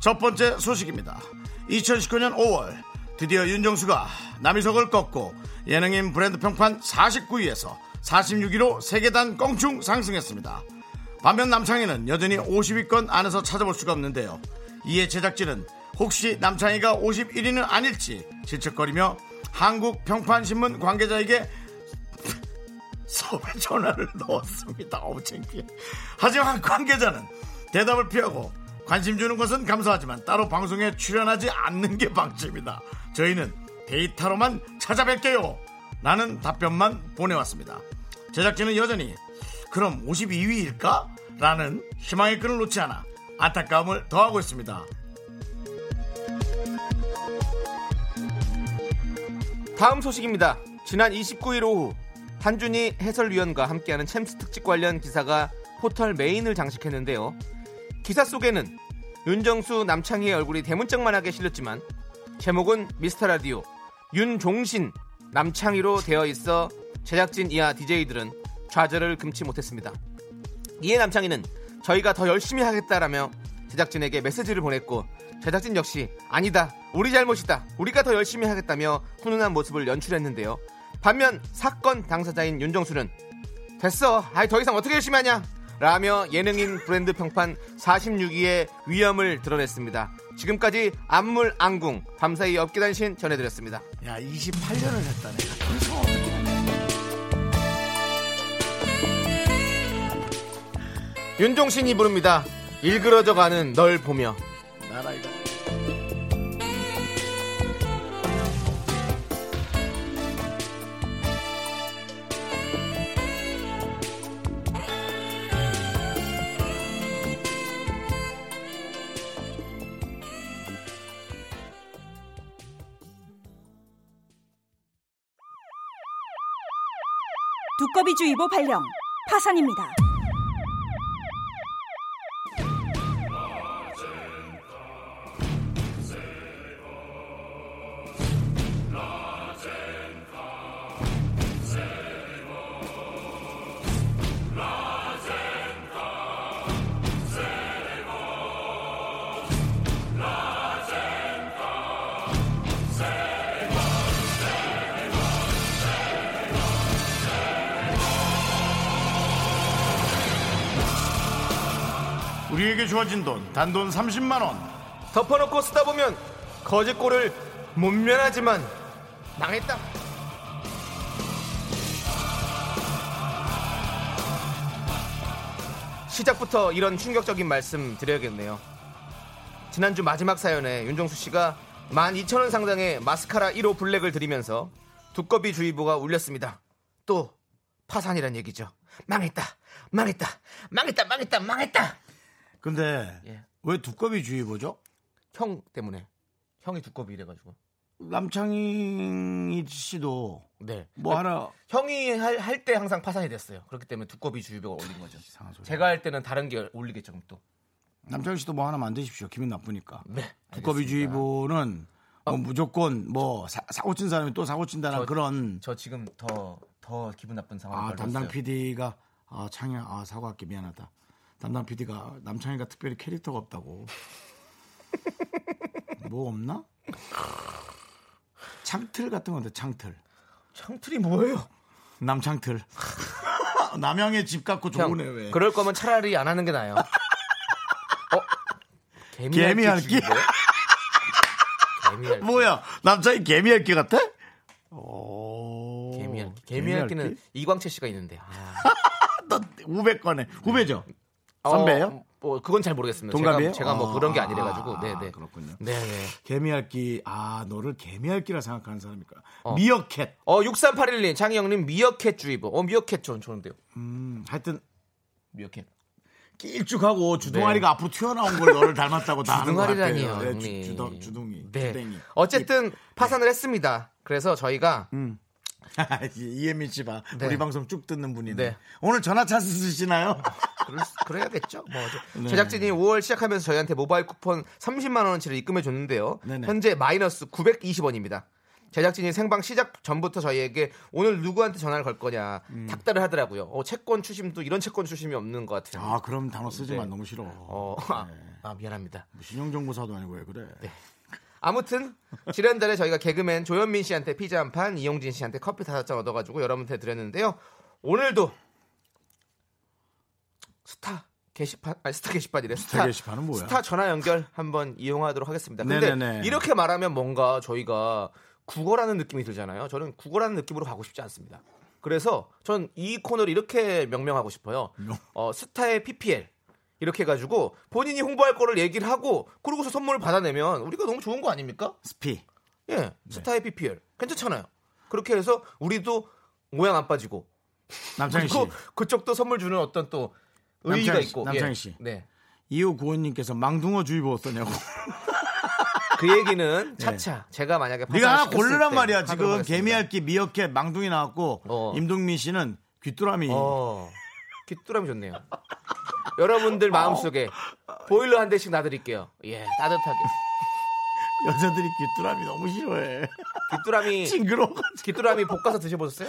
첫 번째 소식입니다 2019년 5월 드디어 윤정수가 남희석을 꺾고 예능인 브랜드 평판 49위에서 46위로 세계단 껑충 상승했습니다 반면 남창희는 여전히 50위권 안에서 찾아볼 수가 없는데요. 이에 제작진은 혹시 남창희가 51위는 아닐지 질척거리며 한국평판신문 관계자에게 섭외 전화를 넣었습니다. 어우 창피해. 하지만 관계자는 대답을 피하고 관심 주는 것은 감사하지만 따로 방송에 출연하지 않는 게 방침이다. 저희는 데이터로만 찾아뵐게요. 라는 답변만 보내왔습니다. 제작진은 여전히 그럼 52위일까? 라는 희망의 끈을 놓지 않아 안타까움을 더하고 있습니다. 다음 소식입니다. 지난 29일 오후 한준희 해설위원과 함께하는 챔스 특집 관련 기사가 포털 메인을 장식했는데요. 기사 속에는 윤정수 남창희의 얼굴이 대문짝만하게 실렸지만 제목은 미스터 라디오. 윤종신 남창희로 되어 있어 제작진 이하 DJ들은 좌절을 금치 못했습니다. 이에 남창희는 저희가 더 열심히 하겠다라며 제작진에게 메시지를 보냈고 제작진 역시 아니다 우리 잘못이다 우리가 더 열심히 하겠다며 훈훈한 모습을 연출했는데요. 반면 사건 당사자인 윤정수는 됐어 아이 더 이상 어떻게 열심히 하냐 라며 예능인 브랜드 평판 46위의 위험을 드러냈습니다. 지금까지 안물 안궁 밤사이 업계단신 전해드렸습니다. 야 28년을 했다네. 윤종신이 부릅니다. 일그러져가는 널 보며. 나라이가 두꺼비주의보 발령 파산입니다. 우리에게 주어진 돈 단돈 30만 원. 덮어놓고 쓰다 보면 거짓골을 못 면하지만 망했다. 시작부터 이런 충격적인 말씀 드려야겠네요. 지난주 마지막 사연에 윤정수 씨가 12,000원 상당의 마스카라 1호 블랙을 드리면서 두꺼비 주의보가 울렸습니다. 또 파산이란 얘기죠. 망했다, 망했다, 망했다, 망했다, 망했다. 근데 예. 왜 두꺼비 주의보죠? 형 때문에 형이 두꺼비 이래가지고. 남창희 씨도 네. 뭐 하나 형이 할 때 항상 파산이 됐어요. 그렇기 때문에 두꺼비 주의보가 올린 거죠. 제가 할 때는 다른 게 올리겠죠, 그럼 또. 남창희 씨도 뭐 하나 만드십시오. 기분 나쁘니까. 네. 두꺼비. 주의보는 뭐 무조건 뭐 사, 사고 친 사람이 또 사고 친다는 저- 그런 저 지금 더, 더 기분 나쁜 상황을 아 담당 벌였어요. PD가 아 창희야 아 사과할게 미안하다. 담당 PD가 남창희가 특별히 캐릭터가 없다고. 뭐 없나? 창틀 같은 건데 창틀. 창틀이 뭐예요? 남창틀. 남양의 집 갖고 형, 좋으네 왜? 그럴 거면 차라리 안 하는 게 나아요. 어? 개미 개미? 주의보? 개미. 뭐야 남창희 개미 핥기 같아? 오. 개미 핥기. 개미 핥기는 이광채 씨가 있는데. 아. 또 후배 거네. 후배죠? 선배예요? 어, 뭐 그건 잘 모르겠습니다. 동갑이에요? 제가, 제가 뭐 그런 게 아니래가지고. 아, 네, 네. 그렇군요. 네, 네. 개미핥기 아 너를 개미핥기라 생각하는 사람일까? 어. 미어캣. 어, 6381님, 장희영님, 미어캣 주의보. 어, 미어캣 좋은, 좋은데요. 음, 하여튼 미어캣. 길쭉하고 주둥아리가 앞으로 튀어나온 걸 너를 닮았다고 다 네. 주둥아리라니요. 네. 주, 주둥, 주둥이. 네. 주댕이. 어쨌든 파산을 했습니다. 그래서 저희가 음. 이혜민 씨 봐. 네. 우리 방송 쭉 듣는 분이네. 네. 오늘 전화 찬스 쓰시나요? 그럴 수- 그래야겠죠. 뭐. 네. 제작진이 5월 시작하면서 저희한테 모바일 쿠폰 30만 원어치를 입금해 줬는데요. 네네. 현재 마이너스 920원입니다. 제작진이 생방 시작 전부터 저희에게 오늘 누구한테 전화를 걸 거냐 탁달을 하더라고요. 어, 채권 추심도 이런 채권 추심이 없는 것 같아요. 아, 그럼 단어 쓰지 마. 네. 너무 싫어. 어, 아, 아, 미안합니다. 뭐 신용정보사도 아니고 왜 그래? 아무튼 지난달에 저희가 개그맨 조현민 씨한테 피자 한 판, 이용진 씨한테 커피 다섯 잔 얻어가지고 여러분한테 드렸는데요. 오늘도 스타 게시판, 아니 스타 게시판이래. 스타 게시판은 뭐야? 스타 전화 연결 한번 이용하도록 하겠습니다. 근데 네네네. 이렇게 말하면 뭔가 저희가 구걸하는 느낌이 들잖아요. 저는 구걸하는 느낌으로 가고 싶지 않습니다. 그래서 전 이 코너를 이렇게 명명하고 싶어요. 어, 스타의 PPL. 이렇게 해가지고 본인이 홍보할 거를 얘기를 하고 그러고서 선물을 받아내면 우리가 너무 좋은 거 아닙니까? 스피. 예, 네. 스타의 PPL 괜찮잖아요. 그렇게 해서 우리도 모양 안 빠지고 남창희 씨. 그쪽도 선물 주는 어떤 또 의의가 남창희 씨, 있고 남창희 예. 씨. 네, 이호 구원님께서 망둥어 주의보 썼냐고. 그 얘기는 차차 제가 만약에 네가 하나 고르란 때 말이야. 지금. 개미핥기, 미어캣, 망둥이 나왔고 어. 임동민 씨는 귀뚜라미. 어, 귀뚜라미 좋네요. 여러분들 마음속에 보일러 한 대씩 놔드릴게요. 예, 따뜻하게. 여자들이 귀뚜라미 너무 싫어해. 귀뚜라미 징그러워. 귀뚜라미 볶아서 드셔보셨어요?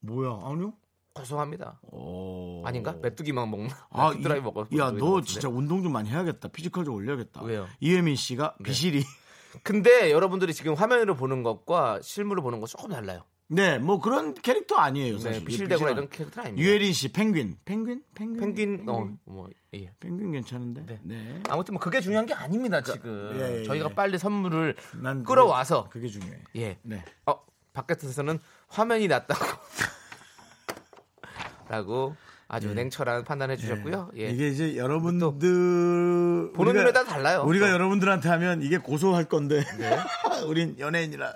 뭐야? 아니요? 고소합니다. 오. 아닌가? 메뚜기만 먹는 아, 귀뚜라미 이- 먹어. 야, 너. 진짜 운동 좀 많이 해야겠다. physical 좀 올려야겠다. 왜요? 네. 이혜민 씨가 비실이. 근데 여러분들이 지금 화면으로 보는 것과 실물로 보는 것 조금 달라요. 네, 뭐 그런 캐릭터 아니에요. 사실. 네, 비실한- 이런 캐릭터 아닙니다. 유혜린 씨, 펭귄. 펭귄? 펭귄? 펭귄, 어, 뭐, 예. 펭귄 괜찮은데? 네. 네. 아무튼 뭐 그게 중요한 게 아닙니다, 지금. 예, 예, 저희가 예. 빨리 선물을 끌어와서, 그게 중요해. 예. 네. 어, 바깥에서는 화면이 났다고. 라고 아주 냉철한 판단해 주셨고요. 예. 네. 이게 이제 여러분들 보는 우리가- 눈에 따라 달라요. 우리가 또. 여러분들한테 하면 이게 고소할 건데 우린 연예인이라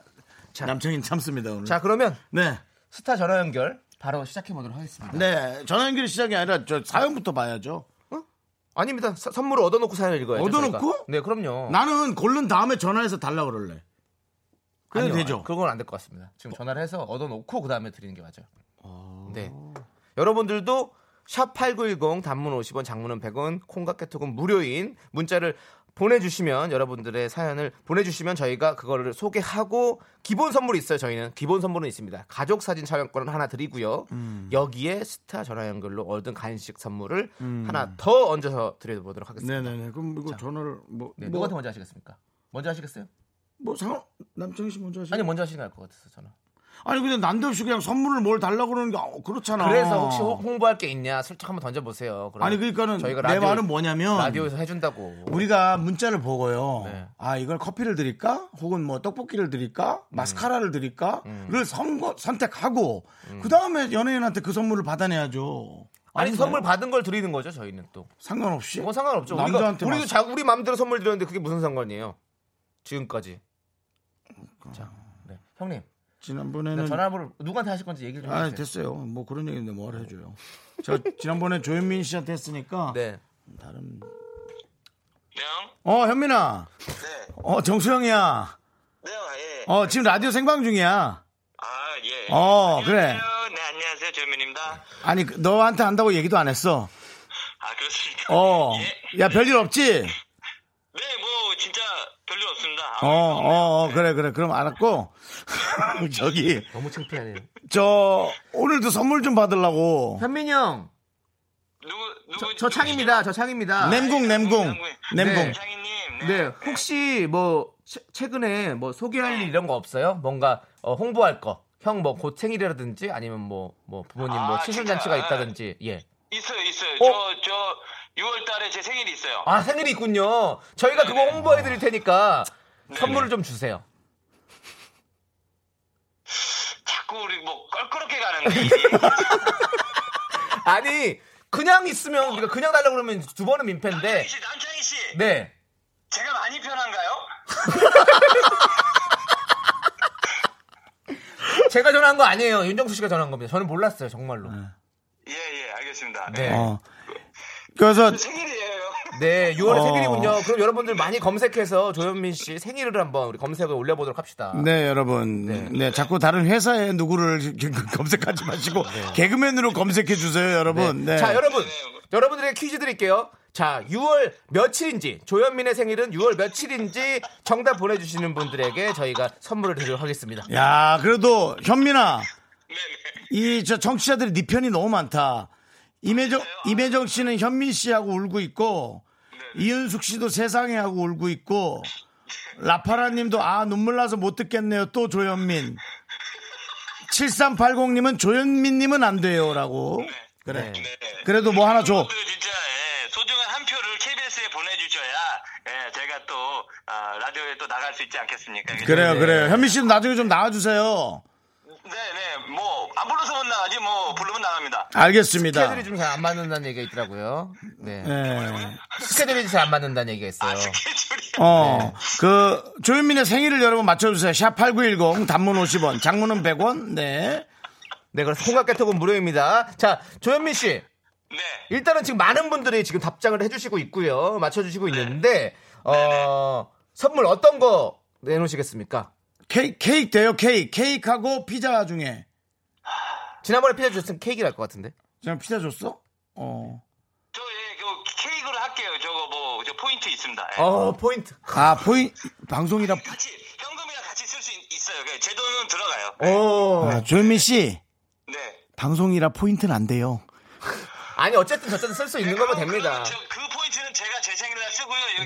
자. 남청인 참습니다 오늘. 자, 그러면 네, 스타 전화 연결 바로 시작해 보도록 하겠습니다. 네 전화 연결이 시작이 아니라 저 사연부터 봐야죠. 아닙니다. 사- 선물을 얻어놓고 사연 읽어야죠. 얻어놓고? 저희가. 네, 그럼요. 나는 고른 다음에 전화해서 달라 그럴래. 그래도 아니요, 되죠. 그건 안 될 것 같습니다. 지금 전화를 해서 얻어놓고 그 다음에 드리는 게 맞아요. 네. 여러분들도 샵8910 단문 50원, 장문은 100원, 콩과 깨톡은 무료인 문자를 보내주시면 여러분들의 사연을 보내주시면 저희가 그거를 소개하고 기본 선물이 있어요. 저희는 기본 선물은 있습니다. 가족 사진 촬영권을 하나 드리고요. 여기에 스타 전화 연결로 얻은 간식 선물을 하나 더 얹어서 드려보도록 하겠습니다. 네네네. 그럼 이거 전화를 뭐, 네, 뭐, 누구한테 먼저 하시겠습니까? 먼저 하시겠어요? 뭐 상관 남창희 씨 먼저 하시. 아니 먼저 하시는 게 나을 것 같아서 저는. 아니 근데 난데없이 그냥 선물을 뭘 달라고 그러는 게 어, 그렇잖아. 그래서 혹시 홍- 홍보할 게 있냐 슬쩍 한번 던져보세요. 아니 그러니까는 저희가 내 라디오- 말은 뭐냐면 라디오에서 해준다고. 우리가 문자를 보고요. 네. 아 이걸 커피를 드릴까? 혹은 뭐 떡볶이를 드릴까? 마스카라를 드릴까? 를 선, 선택하고 그 다음에 연예인한테 그 선물을 받아내야죠. 아니? 선물 받은 걸 드리는 거죠 저희는 또. 상관없이. 뭐 상관없죠. 남자한테 우리가, 우리도 자, 우리 마음대로 선물 드렸는데 그게 무슨 상관이에요? 지금까지. 자, 네. 형님 지난번에는 전화번호 누구한테 하실 건지 얘기를 좀아 해주세요. 됐어요. 뭐 그런 얘기인데 뭘 해줘요. 제가 지난번에 조현민 씨한테 했으니까 네. 다른. 형? 어 현민아. 네. 어 정수영이야. 네, 예. 어 지금 라디오 생방 중이야. 아, 예. 어, 그래. 안녕하세요. 네, 안녕하세요. 조현민입니다. 아니 그- 너한테 한다고 얘기도 안 했어. 아, 그렇습니까? 어. 예. 야 별일 없지? 네, 뭐, 진짜 별일 없습니다. 어, 어, 어, 그래, 그래. 그럼 알았고. 저기, 너무 창피하네요. 저, 오늘도 선물 좀 받으려고. 현민이 형, 누구, 누구? 저, 저 창입니다. 저 창입니다. 냄궁, 냄궁. 냄궁. 네. 네. 네, 혹시 뭐 최- 최근에 뭐 소개할 일 이런 거 없어요? 뭔가 어, 홍보할 거. 형 뭐 곧 생일이라든지 아니면 뭐 뭐 부모님 뭐 아, 칠순 잔치가 진짜? 있다든지. 예. 있어요, 있어요. 어? 저, 저, 6월 달에 제 생일이 있어요. 아, 생일이 있군요. 저희가 그거 홍보해 드릴 테니까 선물을 좀 주세요. 자꾸 우리 뭐, 껄끄럽게 가는데. 일이. 아니, 그냥 있으면 우리가 그냥 달라고 그러면 두 번은 민폐인데. 남창희 씨, 남창희 씨. 네. 제가 많이 편한가요? 제가 전화한 거 아니에요. 윤정수 씨가 전화한 겁니다. 저는 몰랐어요, 정말로. 예, 예, 알겠습니다. 네. 어. 그래서, 생일이에요. 네, 6월에 어. 생일이군요. 그럼 여러분들 많이 검색해서 조현민 씨 생일을 한번 우리 검색에 올려보도록 합시다. 네, 여러분. 네. 네. 자꾸 다른 회사에 누구를 검색하지 마시고, 개그맨으로 검색해 주세요, 여러분. 네. 자, 여러분. 여러분들에게 퀴즈 드릴게요. 자, 6월 며칠인지, 조현민의 생일은 6월 며칠인지 정답 보내주시는 분들에게 저희가 선물을 드리도록 하겠습니다. 야, 그래도, 현민아. 네네. 이, 저, 정치자들이 네 편이 너무 많다. 임혜정, 임혜정 씨는 현민 씨하고 울고 있고, 이은숙 씨도 세상에 하고 울고 있고, 라파라 님도 아, 눈물 나서 못 듣겠네요. 또 조현민. 7380님은 조현민 님은 안 돼요. 라고. 그래. 네. 그래도 뭐 하나 줘. 진짜 예, 소중한 한 표를 KBS에 보내주셔야 예, 제가 또 아, 라디오에 또 나갈 수 있지 않겠습니까? 그래요, 네. 그래요. 현민 씨도 나중에 좀 나와주세요. 네네 뭐 안 불러서 못 나가지 뭐 부르면 나갑니다. 알겠습니다. 스케줄이 좀 잘 안 맞는다는 얘기가 있더라고요. 네. 네. 스케줄이 잘 안 맞는다는 얘기가 있어요. 스케줄이 어, 그, 조현민의 생일을 여러분 맞춰주세요. 샵 8910, 단문 50원, 장문은 100원, 네. 네, 그래서 콩깍 개톡은 무료입니다. 자, 조현민 씨. 네. 일단은 지금 많은 분들이 지금 답장을 해주시고 있고요. 맞춰주시고 있는데, 어, 선물 어떤 거 내놓으시겠습니까? 케이크, 케이크 돼요, 케이크. 케이크하고 피자 중에. 지난번에 피자 줬으면 케이크를 할것 같은데. 지금 피자 줬어? 어. 저 예, 그 케이크로 할게요. 저거 뭐 저 포인트 있습니다. 예. 어, 포인트. 아, 포인, 방송이라. 같이 현금이랑 같이 쓸 수 있어요. 그제 돈은 들어가요. 오. 아, 조현민 씨, 네. 방송이라 포인트는 안 돼요. 아니, 어쨌든 저쨌든 쓸 수 있는 거면 됩니다. 저, 그 제가 제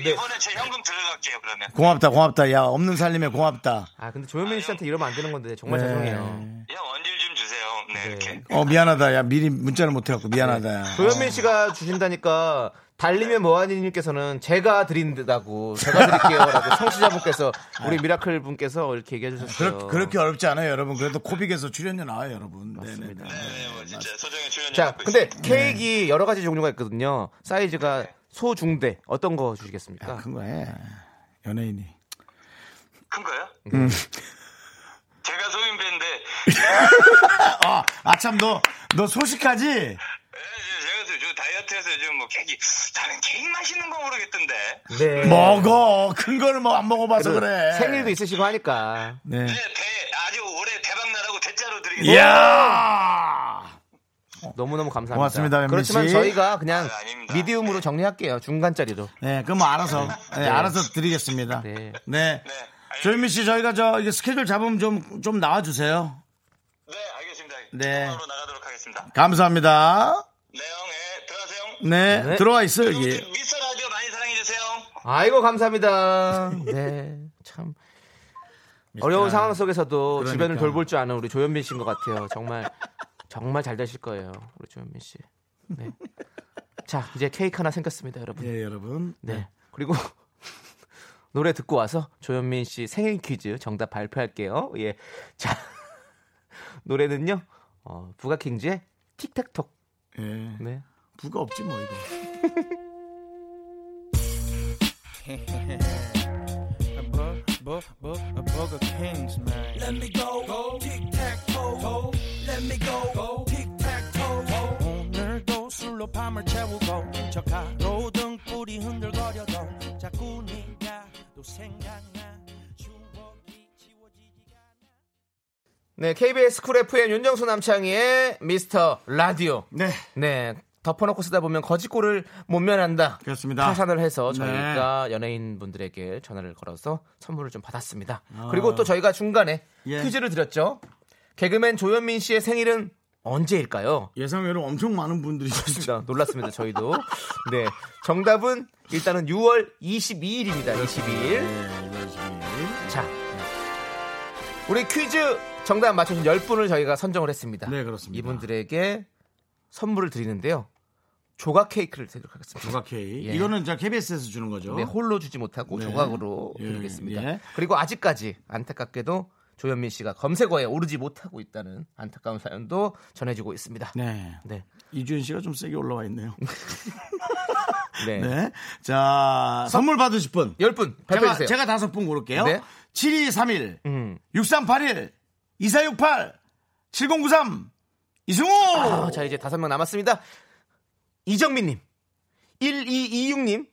네. 이번에 제 현금 들어갈게요. 그러면. 고맙다, 고맙다. 야, 없는 살림에 고맙다. 아, 근데 조현민 씨한테 이러면 안 되는 건데, 정말 죄송해요. 형 언질 좀 주세요. 네, 이렇게. 어, 미안하다. 야, 미리 문자를 못 해갖고 미안하다. 야. 조현민 씨가 주신다니까, 달리면 뭐하니님께서는 제가 드린다고, 제가 드릴게요라고 청취자분께서, 우리 미라클 분께서 이렇게 얘기해 주셨어요. 그렇게, 그렇게 어렵지 않아요, 여러분. 그래도 코빅에서 출연료 나와요, 여러분. 네네. 네, 뭐 진짜 소정의 출연료 자, 근데 있습니다. 케이크 여러 가지 종류가 있거든요. 사이즈가 소, 중, 대. 어떤 거 주시겠습니까? 큰 거해. 연예인이. 큰 거요? 음. 제가 소인 배인데 아, 아, 참, 너, 너 소식하지? 예, 제가 저, 저 다이어트해서 요즘 뭐 케이크 다른 케이크 맛있는 거 모르겠던데. 네. 먹어. 큰 거를 뭐 안 먹어봐서 그래. 생일도 있으시고 하니까. 네. 네, 대, 아주 올해 대박 나라고 대짜로 드리겠습니다. 이야! 너무너무 감사합니다. 고맙습니다, 현민 그렇지만 씨. 저희가 그냥 아. 미디움으로 정리할게요. 중간짜리로. 네, 그럼 뭐 알아서, 네, 알아서 드리겠습니다. 네. 네. 조현민 씨, 저희가 저, 이게 스케줄 잡으면 좀, 좀 나와 주세요. 네, 알겠습니다. 네. 나가도록 하겠습니다. 감사합니다. 네, 형, 예, 들어가세요. 네, 네. 들어와 있어요, 여기. 미스터 라디오 많이 사랑해 주세요. 아이고 감사합니다. 네, 참 어려운 상황 속에서도 그러니까. 주변을 돌볼 줄 아는 우리 조현민 씨인 것 같아요. 정말 정말 잘 되실 거예요, 우리 조현민 씨. 네. 자, 이제 케이크 하나 생겼습니다, 여러분. 예, 여러분. 네. 그리고 노래 듣고 와서 조현민 씨 생일 퀴즈 정답 발표할게요. 예. 자, 노래는요. 어, 부가킹즈의 틱택톡. 예. 네. 부가 없지, 뭐, 이거. Burger Kings, man. Let me go, go, tic tac toe. Let me go, go, 밤을 채우고 저 가로등 불이 흔들거려도 자꾸 네가 또 생각나. 추억이 지워지지가 않아. 네, KBS 쿨 FM 윤정수 남창희의 미스터 라디오. 네. 네. 덮어놓고 쓰다 보면 거지꼴을 못 면한다. 그렇습니다. 파산을 해서 네. 저희가 연예인 분들에게 전화를 걸어서 선물을 좀 받았습니다. 그리고 또 저희가 중간에 아. 예. 퀴즈를 드렸죠. 개그맨 조현민 씨의 생일은 언제일까요? 예상외로 엄청 많은 분들이 좋습니다. 놀랐습니다. 저희도. 네. 정답은 일단은 6월 22일입니다. 22일. 네, 이번 시기. 자. 우리 퀴즈 정답 맞춰준 10분을 저희가 선정을 했습니다. 네, 그렇습니다. 이분들에게 선물을 드리는데요. 조각 케이크를 드리도록 하겠습니다. 조각 K. 예. 이거는 저 KBS에서 주는 거죠. 네, 홀로 주지 못하고 네. 조각으로 예, 드리겠습니다. 예. 그리고 아직까지 안타깝게도 조현민 씨가 검색어에 오르지 못하고 있다는 안타까운 사연도 전해지고 있습니다. 네. 네. 이주연 씨가 좀 세게 올라와 있네요. 네. 네. 자, 선물 받으실 분. 10분 제가, 발표해주세요. 제가 다섯 분 고를게요. 네. 7231, 음. 6381, 2468, 7093, 이승우! 아, 자, 이제 다섯 명 남았습니다. 이정민님, 1226님,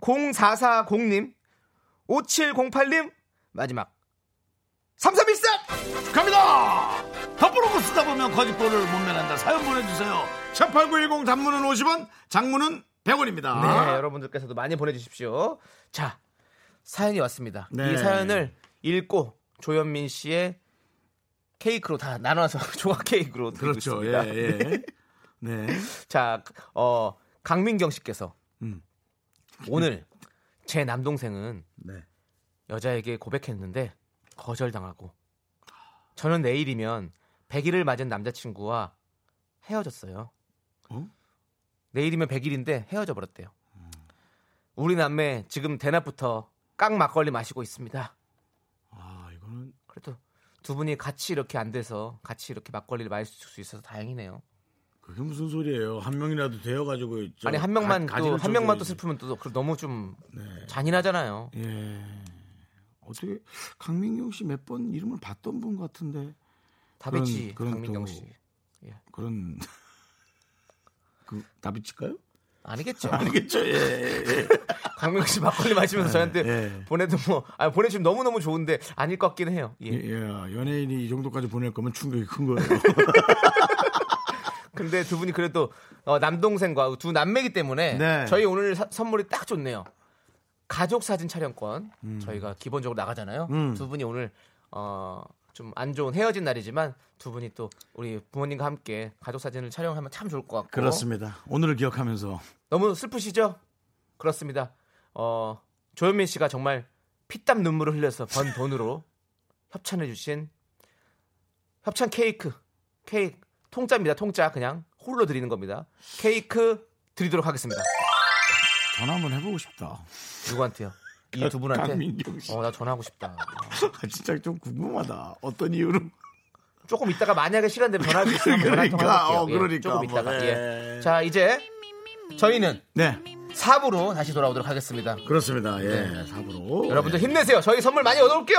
0440님, 5708님, 마지막 3314! 갑니다! 덮어놓고 쓰다 보면 거짓골을 못 면한다. 사연 보내주세요. 샵8910 단문은 50원, 장문은 100원입니다. 네, 여러분들께서도 많이 보내주십시오. 자, 사연이 왔습니다. 네. 이 사연을 읽고 조현민 씨의 케이크로 다 나눠서 조각 케이크로 드리고 그렇죠. 있습니다. 예, 예. 네. 자, 어, 강민경 씨께서 음. 오늘 제 남동생은 네. 여자에게 고백했는데 거절당하고 저는 내일이면 100일을 맞은 남자친구와 헤어졌어요. 어? 내일이면 100일인데 헤어져 버렸대요. 우리 남매 지금 대낮부터 깡 막걸리 마시고 있습니다. 아, 이거는 그래도 두 분이 같이 이렇게 안 돼서 같이 이렇게 막걸리를 마실 수 있어서 다행이네요. 그게 무슨 소리예요? 한 명이라도 되어 가지고 저 아니 한 명만 가- 또 가지를 한 명만 또. 슬프면 또 그- 너무 좀 네. 잔인하잖아요. 예. 어떻게 강민경 씨 몇 번 이름을 봤던 분 같은데 다비치 그런 강민경 또- 씨 그런 그 다비치일까요? 아니겠죠. 아니겠죠. 예. 예. 강민경 씨 막걸리 마시면서 저한테 예. 보내도 뭐 아, 보내주면 너무 너무 좋은데 아닐 것 같긴 해요. 예. 예, 연예인이 이 정도까지 보낼 거면 충격이 큰 거예요. 근데 두 분이 그래도 어, 남동생과 두 남매기 때문에 네. 저희 오늘 사- 선물이 딱 좋네요. 가족 사진 촬영권 음. 저희가 기본적으로 나가잖아요. 음. 두 분이 오늘 어, 좀 안 좋은 헤어진 날이지만 두 분이 또 우리 부모님과 함께 가족 사진을 촬영하면 참 좋을 것 같고 그렇습니다. 오늘을 기억하면서 너무 슬프시죠? 그렇습니다. 어, 조현민 씨가 정말 피땀 눈물을 흘려서 번 돈으로 협찬해 주신 협찬 케이크 케이크 통짜입니다. 통짜 그냥 홀로 드리는 겁니다. 케이크 드리도록 하겠습니다. 전화 한번 해보고 싶다. 누구한테요? 이 두 분한테? 강민경 씨. 어, 나 전화하고 싶다. 아, 진짜 좀 궁금하다. 어떤 이유로? 조금 있다가 만약에 시간 되면 전화할 수 있으면 전화 그러니까, 통화할게요. 어, 그러니까 조금 한번, 있다가. 예. 예. 자, 이제 저희는 네, 4부로 다시 돌아오도록 하겠습니다. 그렇습니다. 예, 네. 사부로. 여러분들 힘내세요. 저희 선물 많이 얻어올게요.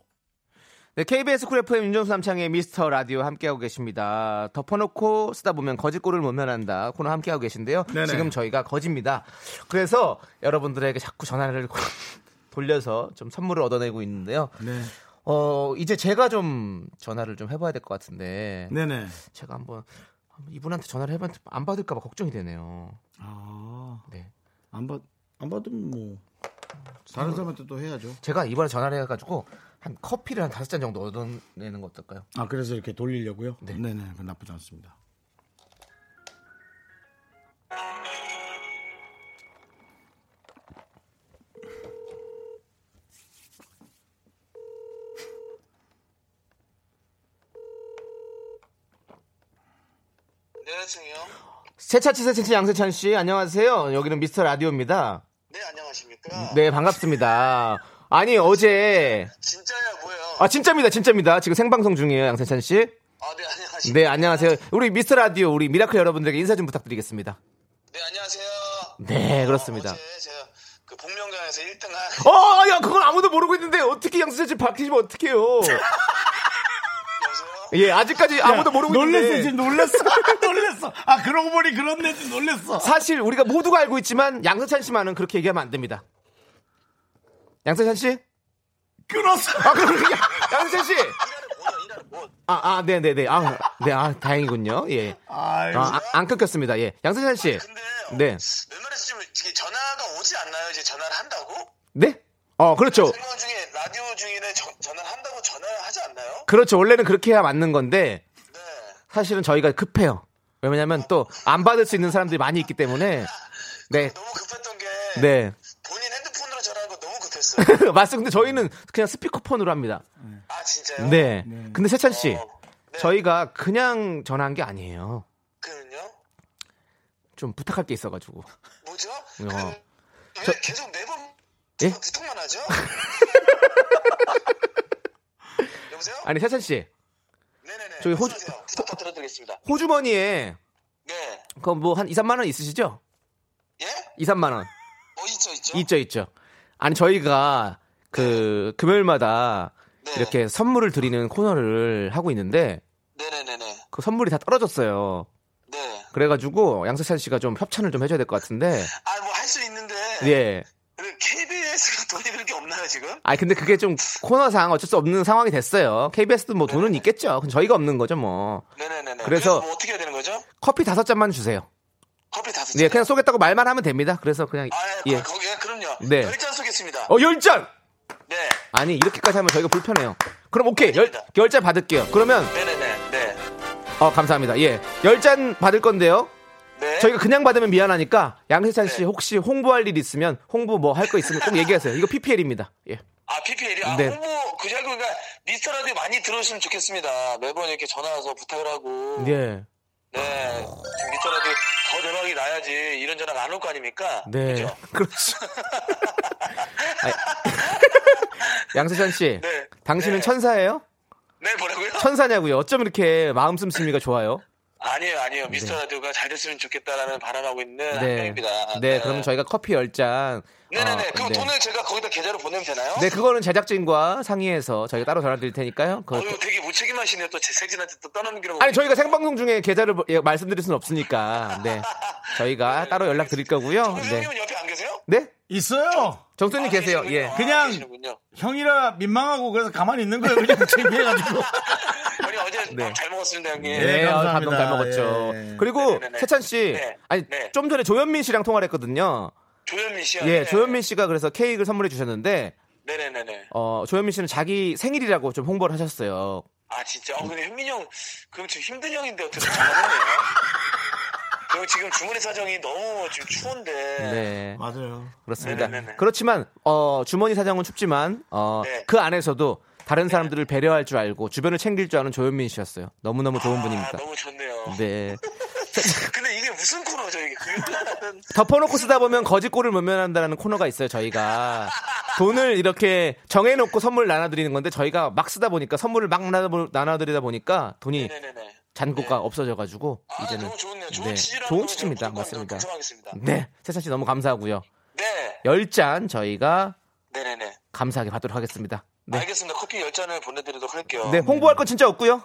네, KBS 쿨 FM 윤정수 남창희의 미스터 라디오 함께하고 계십니다. 덮어놓고 쓰다 보면 거지꼴을 못 면한다 코너 함께하고 계신데요. 네네. 지금 저희가 거지입니다. 그래서 여러분들에게 자꾸 전화를 돌려서 좀 선물을 얻어내고 있는데요. 네. 어, 이제 제가 좀 전화를 좀 해봐야 될 것 같은데. 네네 제가 한번 이분한테 전화를 해봤는데 안 받을까봐 걱정이 되네요. 아, 네. 안, 받, 안 받으면 뭐 다른 사람한테 또 해야죠 제가 이번에 전화를 해가지고 한 커피를 한 다섯 잔 정도 얻어내는 거 어떨까요? 아 그래서 이렇게 돌리려고요? 네. 네네 그건 나쁘지 않습니다 네, 승이요. 세찬 씨 세찬 씨 양세찬 씨 안녕하세요. 여기는 미스터 라디오입니다. 네, 안녕하십니까. 네 반갑습니다. 아니 어제? 아 진짜입니다 진짜입니다. 지금 생방송 중이에요 양세찬 씨. 아, 네, 안녕하십니까. 네 안녕하세요. 우리 미스터 라디오 우리 미라클 여러분들에게 인사 좀 부탁드리겠습니다. 네, 안녕하세요. 네 그렇습니다. 어제 제가 그 복면가왕에서 1등한 어, 야, 그건 아무도 모르고 있는데 어떻게 양세찬 씨 밝히시면 어떡해요? 예, 아직까지 아무도 모르고 놀랬어 있는데. 지금 놀랬어 놀랬어 아 그러고 보니 그런 애지 놀랬어 사실 우리가 모두가 알고 있지만 양세찬 씨만은 그렇게 얘기하면 안 됩니다. 양세찬 씨? 끊었어 아, 그럼 씨. 뭐야, 일하는 뭐. 아, 아, 네, 네, 네. 아, 네, 아, 다행이군요. 예. 아, 아, 안 끊겼습니다. 예. 양세찬 씨. 근데 네. 웬만해서 좀 이렇게 전화가 오지 않나요? 이제 전화를 한다고? 네? 어, 그렇죠. 생방 중에 라디오 중에 전- 전화를 한다고 전화를 하지 않나요? 그렇죠. 원래는 그렇게 해야 맞는 건데 네. 사실은 저희가 급해요. 왜냐면 또 안 받을 수 있는 사람들이 많이 있기 때문에 네. 너무 급했던 게 네. 본인 핸드폰으로 전화한 급했어요. 맞습니다. 근데 저희는 그냥 스피커폰으로 합니다. 아, 진짜요? 네. 근데 세찬 씨, 어, 네. 저희가 그냥 전화한 게 아니에요. 그는요? 좀 부탁할 게 있어가지고. 뭐죠? 어. 그, 왜 저- 계속 매번 예? 부탁만 하죠? 여보세요? 아니 세찬 씨, 네네네. 저기 호주- 말씀하세요. 부탁 들어드리겠습니다. 호주머니에 네. 그뭐한 2, 3만 원 있으시죠? 예? 2, 3만 원. 어, 있죠, 있죠. 있죠, 있죠. 아니 저희가 그 금요일마다 네. 이렇게 선물을 드리는 코너를 하고 있는데 네네네네. 그 선물이 다 떨어졌어요. 네. 그래가지고 양세찬 씨가 좀 협찬을 좀 해줘야 될 것 같은데. 아, 뭐 할 수 있는데. 예. KBS가 돈이 그렇게 없나요, 지금? 아 근데 그게 좀 코너상 어쩔 수 없는 상황이 됐어요. KBS도 뭐 돈은 있겠죠. 그럼 저희가 없는 거죠 뭐. 네네네네. 그래서- 뭐 어떻게 해야 되는 거죠? 커피 다섯 잔만 주세요. 커피 다섯 예, 잔. 그냥 쏘겠다고 말만 하면 됩니다. 그래서 그냥 아, 예. 예. 거기, 예, 그럼요. 네. 열잔 쏘겠습니다. 어, 열 잔! 네. 아니, 이렇게까지 하면 저희가 불편해요. 그럼 오케이. 열, 아닙니다. 열잔 받을게요. 그러면, 네네네. 네. 어, 감사합니다. 예. 열 잔 받을 건데요. 네. 저희가 그냥 받으면 미안하니까 양세찬 씨 네. 혹시 홍보할 일 있으면 홍보 뭐 할 거 있으면 꼭 얘기하세요. 이거 PPL입니다. 예. 아, PPL이? 아, 네. 홍보, 그 자고, 그러니까, 미스터 라디오 많이 들어주시면 좋겠습니다. 매번 이렇게 전화 와서 부탁을 하고. 예. 네. 대박이 나야지 이런 전화가 안 올 거 아닙니까? 네. 그죠? 그렇죠. 양세찬 씨. 네. 당신은 네. 천사예요? 네, 뭐라고요? 천사냐고요? 어쩜 이렇게 마음 씀씀이가 좋아요? 아니에요, 아니에요. 미스터 라디오가 잘 됐으면 좋겠다라는 바람하고 있는 한 네. 명입니다. 네, 그러면 저희가 커피 열 잔. 네네네. 어, 그럼 네. 돈을 제가 거기다 계좌로 보내면 되나요? 네, 그거는 제작진과 상의해서 저희가 따로 전화 드릴 테니까요. 그, 어, 되게 무책임하시네요. 또 제작진한테 또 떠넘기라고. 아니, 저희가 생방송 중에 계좌를 뭐- 예, 말씀드릴 수는 없으니까. 네. 저희가 따로 연락 드릴 거고요. 네. 형님은 옆에 안 계세요? 네? 있어요 정수님 아, 계세요. 예. 아, 그냥- 계시는군요. 형이라 민망하고 그래서 가만히 있는 거예요 그냥 창피해가지고 형님 어제 네. 밥잘 먹었습니다, 형님. 네, 네, 아, 감사합니다. 잘 먹었죠. 예. 그리고 네네네. 세찬 씨, 네. 아니 네. 좀 전에 조현민 씨랑 통화를 했거든요. 조현민 씨요? 예, 네. 조현민 씨가 그래서 케이크를 선물해 주셨는데, 네네네네. 어, 조현민 씨는 자기 생일이라고 좀 홍보를 하셨어요. 아, 진짜? 어, 근데 현민이 형, 그럼 지금 힘든 형인데 어떻게 전화했네요? 그리고 지금 주머니 사정이 너무 지금 추운데. 네. 맞아요 그렇습니다. 네네네네. 그렇지만 어, 주머니 사정은 춥지만 어, 네. 그 안에서도 다른 사람들을 배려할 줄 알고 주변을 챙길 줄 아는 조현민 씨였어요. 너무너무 좋은 아, 분입니다. 너무 좋네요. 네. 근데 이게 무슨 코너죠, 이게? 덮어놓고 쓰다 보면 거짓골을 못 면한다는 코너가 있어요, 저희가. 돈을 이렇게 정해놓고 선물 나눠드리는 건데 저희가 막 쓰다 보니까 선물을 막 나눠- 나눠드리다 보니까 돈이 네네네. 잔고가 없어져가지고 아, 이제는 너무 좋네요. 좋은 네, 좋은 취지입니다. 맞습니다. 네, 세찬 씨 너무 감사하고요. 네. 열잔 저희가 감사하게 받도록 하겠습니다. 네. 알겠습니다. 커피 10잔을 보내드리도록 할게요. 네, 홍보할 거 진짜 없고요.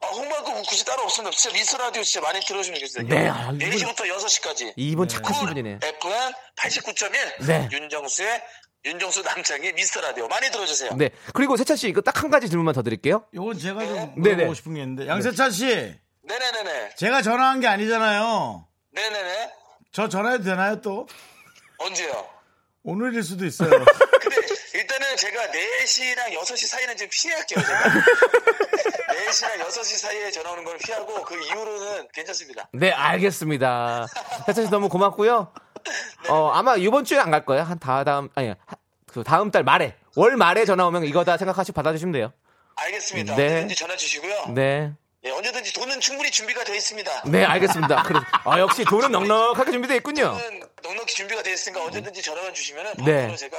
아, 홍보할 거 굳이 따로 없습니다. 진짜 미스 라디오 진짜 많이 들어주시면 좋겠어요. 네, 아, 이분- 4시부터 6시까지. 이분 착하신 분이네. FM 89.1. 네. 윤정수의 윤정수 남창희 미스터 라디오 많이 들어주세요. 네. 그리고 세찬 씨 이거 딱 한 가지 질문만 더 드릴게요. 요건 제가 좀 네네. 물어보고 싶은 게 있는데 양세찬 씨 네네네네. 제가 전화한 게 아니잖아요. 네네네. 저 전화해도 되나요 또? 언제요? 오늘일 수도 있어요. 근데 일단은 제가 4시랑 6시 사이는 좀 피할게요. 제가. 4시랑 6시 사이에 전화 오는 걸 피하고 그 이후로는 괜찮습니다. 네, 알겠습니다. 세찬 씨 너무 고맙고요. 어, 아마 이번 주에 안 갈 거예요. 한 다, 다음, 아니, 한- 그 다음 달 말에, 월 말에 전화 오면 이거다 생각하시고 받아주시면 돼요. 알겠습니다. 네. 언제든지 전화 주시고요. 네. 예, 언제든지 돈은 충분히 준비가 되어 있습니다. 네, 알겠습니다. 그래. 아, 역시 돈은 넉넉하게 준비되어 있군요. 돈은 넉넉히 준비가 되어 있으니까 언제든지 전화만 주시면 네. 바로 제가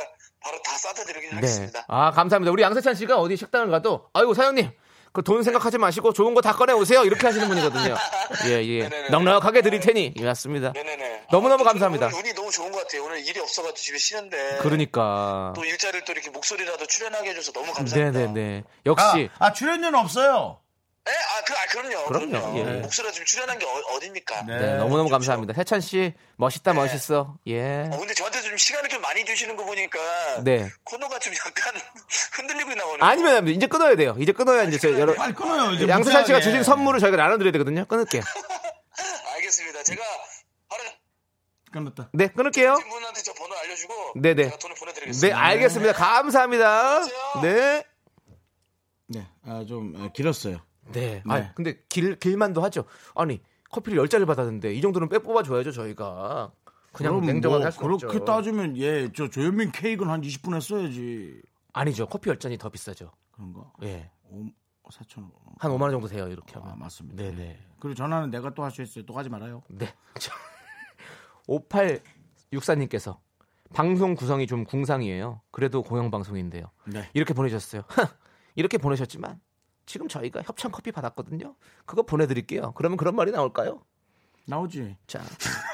바로 다 싸다 드리긴 네. 하겠습니다. 아, 감사합니다. 우리 양세찬 씨가 어디 식당을 가도, 아이고, 사장님, 그 돈 생각하지 마시고 좋은 거 다 꺼내 오세요. 이렇게 하시는 분이거든요. 예, 예. 네네네. 넉넉하게 드릴 테니. 예, 맞습니다. 네네네. 너무너무 아, 감사합니다. 오늘 운이 너무 좋은 것 같아요. 오늘 일이 없어가지고 집에 쉬는데. 그러니까. 또 일자리를 또 이렇게 목소리라도 출연하게 해줘서 너무 감사합니다. 네네네. 역시. 아, 아, 출연료는 없어요. 네? 아, 그, 아, 그럼요. 그럼요. 그럼요. 예. 목소리가 지금 출연한 게 어, 딥니까 네, 너무너무 감사합니다. 세찬 씨, 멋있다, 네. 멋있어. 예. 어, 근데 저한테 좀 시간을 좀 많이 주시는 거 보니까 네. 코너가 좀 약간 흔들리고 나오는. 아니면 안 돼요. 이제 끊어야 돼요. 이제 끊어야 이제 저 여러 빨리 끊어요. 이제 양세찬 씨가. 주신 선물을 저희가 나눠드려야 되거든요. 끊을게요. 알겠습니다. 제가 바로 끊었다. 네, 끊을게요. 신 분한테 저 번호 알려주고 네네. 제가 돈을 네, 보내드리겠습니다. 알겠습니다. 감사합니다. 네. 네, 아, 좀 아, 길었어요. 네. 네. 아, 근데 길, 길만도 하죠. 아니, 커피를 10잔을 받았는데 이 정도는 빼 뽑아줘야죠, 저희가. 그냥 냉정하게 뭐 할수 그렇게 없죠. 따지면 예, 저 조현민 케이크는 한 20분 했어야지. 아니죠. 커피 10잔이 더 비싸죠. 그런가? 예. 4천 원. 한 5만 원 정도 돼요, 이렇게 하면. 아, 맞습니다. 네 네. 그리고 전화는 내가 또 할 수 있어요. 또 하지 말아요. 네. 5864님께서 방송 구성이 좀 궁상이에요. 그래도 공영방송인데요. 네. 이렇게 보내셨어요. 이렇게 보내셨지만 지금 저희가 협찬 커피 받았거든요. 그거 보내드릴게요. 그러면 그런 말이 나올까요? 나오지. 자,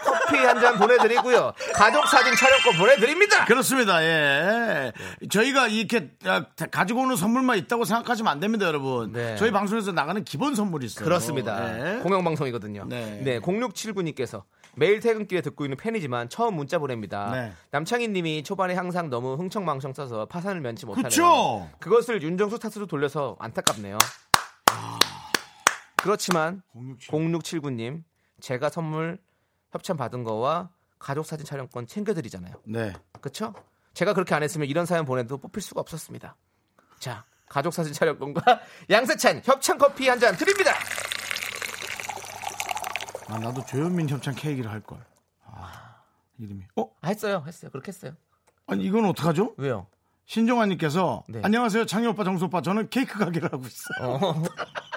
커피 한 잔 보내드리고요. 가족 사진 촬영권 보내드립니다. 그렇습니다. 예. 저희가 이렇게 아, 가지고 오는 선물만 있다고 생각하시면 안 됩니다, 여러분. 네. 저희 방송에서 나가는 기본 선물이 있어요. 그렇습니다. 예. 공영방송이거든요. 네. 네. 0679님께서 매일 퇴근길에 듣고 있는 팬이지만 처음 문자 보냅니다. 네. 남창희 님이 초반에 항상 너무 흥청망청 써서 파산을 면치 못하네요. 그쵸? 그것을 윤정수 탓으로 돌려서 안타깝네요. 그렇지만 0679 님 제가 선물 협찬 받은 거와 가족 사진 촬영권 챙겨드리잖아요. 네. 그렇죠? 제가 그렇게 안 했으면 이런 사연 보내도 뽑힐 수가 없었습니다. 자, 가족 사진 촬영권과 양세찬 협찬 커피 한 잔 드립니다. 아, 나도 조현민 협찬 케이크를 할 걸. 아, 이름이. 어? 아, 했어요, 했어요. 그렇게 했어요. 아니 이건 어떡하죠? 왜요? 신종환님께서 네. 안녕하세요 창희 오빠 정수 오빠 저는 케이크 가게를 하고 있어요. 어,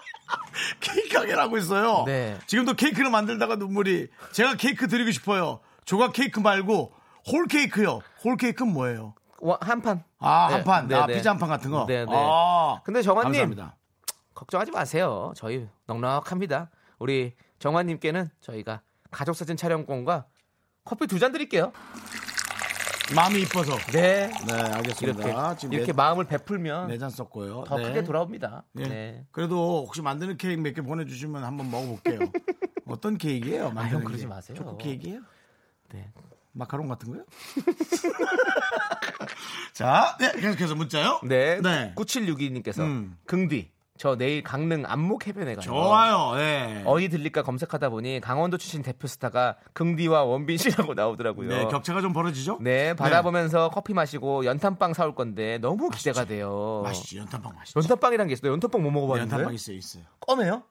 케이크 가게를 하고 있어요. 네. 지금도 케이크를 만들다가 눈물이 제가 케이크 드리고 싶어요. 조각 케이크 말고 홀 케이크요. 홀 케이크는 뭐예요? 와, 한 판. 아, 네, 한 판. 네, 아, 네. 피자 한 판 같은 거. 네, 네. 아, 근데 정환님 감사합니다. 걱정하지 마세요. 저희 넉넉합니다. 우리 정환님께는 저희가 가족 사진 촬영권과 커피 두 잔 드릴게요. 마음이 이뻐서. 네. 네, 알겠습니다. 이렇게 이렇게 네, 마음을 베풀면 네잔 썼고요. 더 네. 크게 돌아옵니다. 예. 네. 그래도 혹시 만드는 케이크 몇 개 보내주시면 한번 먹어볼게요. 어떤 케이크예요? 만드는 형 그러지 게? 마세요. 초코 케이크예요? 네. 마카롱 같은 거요? 자, 네, 계속해서 문자요. 네. 네. 9762님께서 음. 긍디 저 내일 강릉 안목 해변에 가요. 좋아요. 예. 어디 들릴까 검색하다 보니 강원도 출신 대표 스타가 긍디와 원빈 씨라고 나오더라고요. 네, 격차가 좀 벌어지죠? 네, 바다 보면서 커피 마시고 연탄빵 사올 건데 너무 기대가 돼요. 맛있지, 연탄빵 맛있지. 연탄빵이란 게 있어요. 연탄빵 못 네, 먹어봤는데. 연탄빵 있어요, 있어요. 껌해요?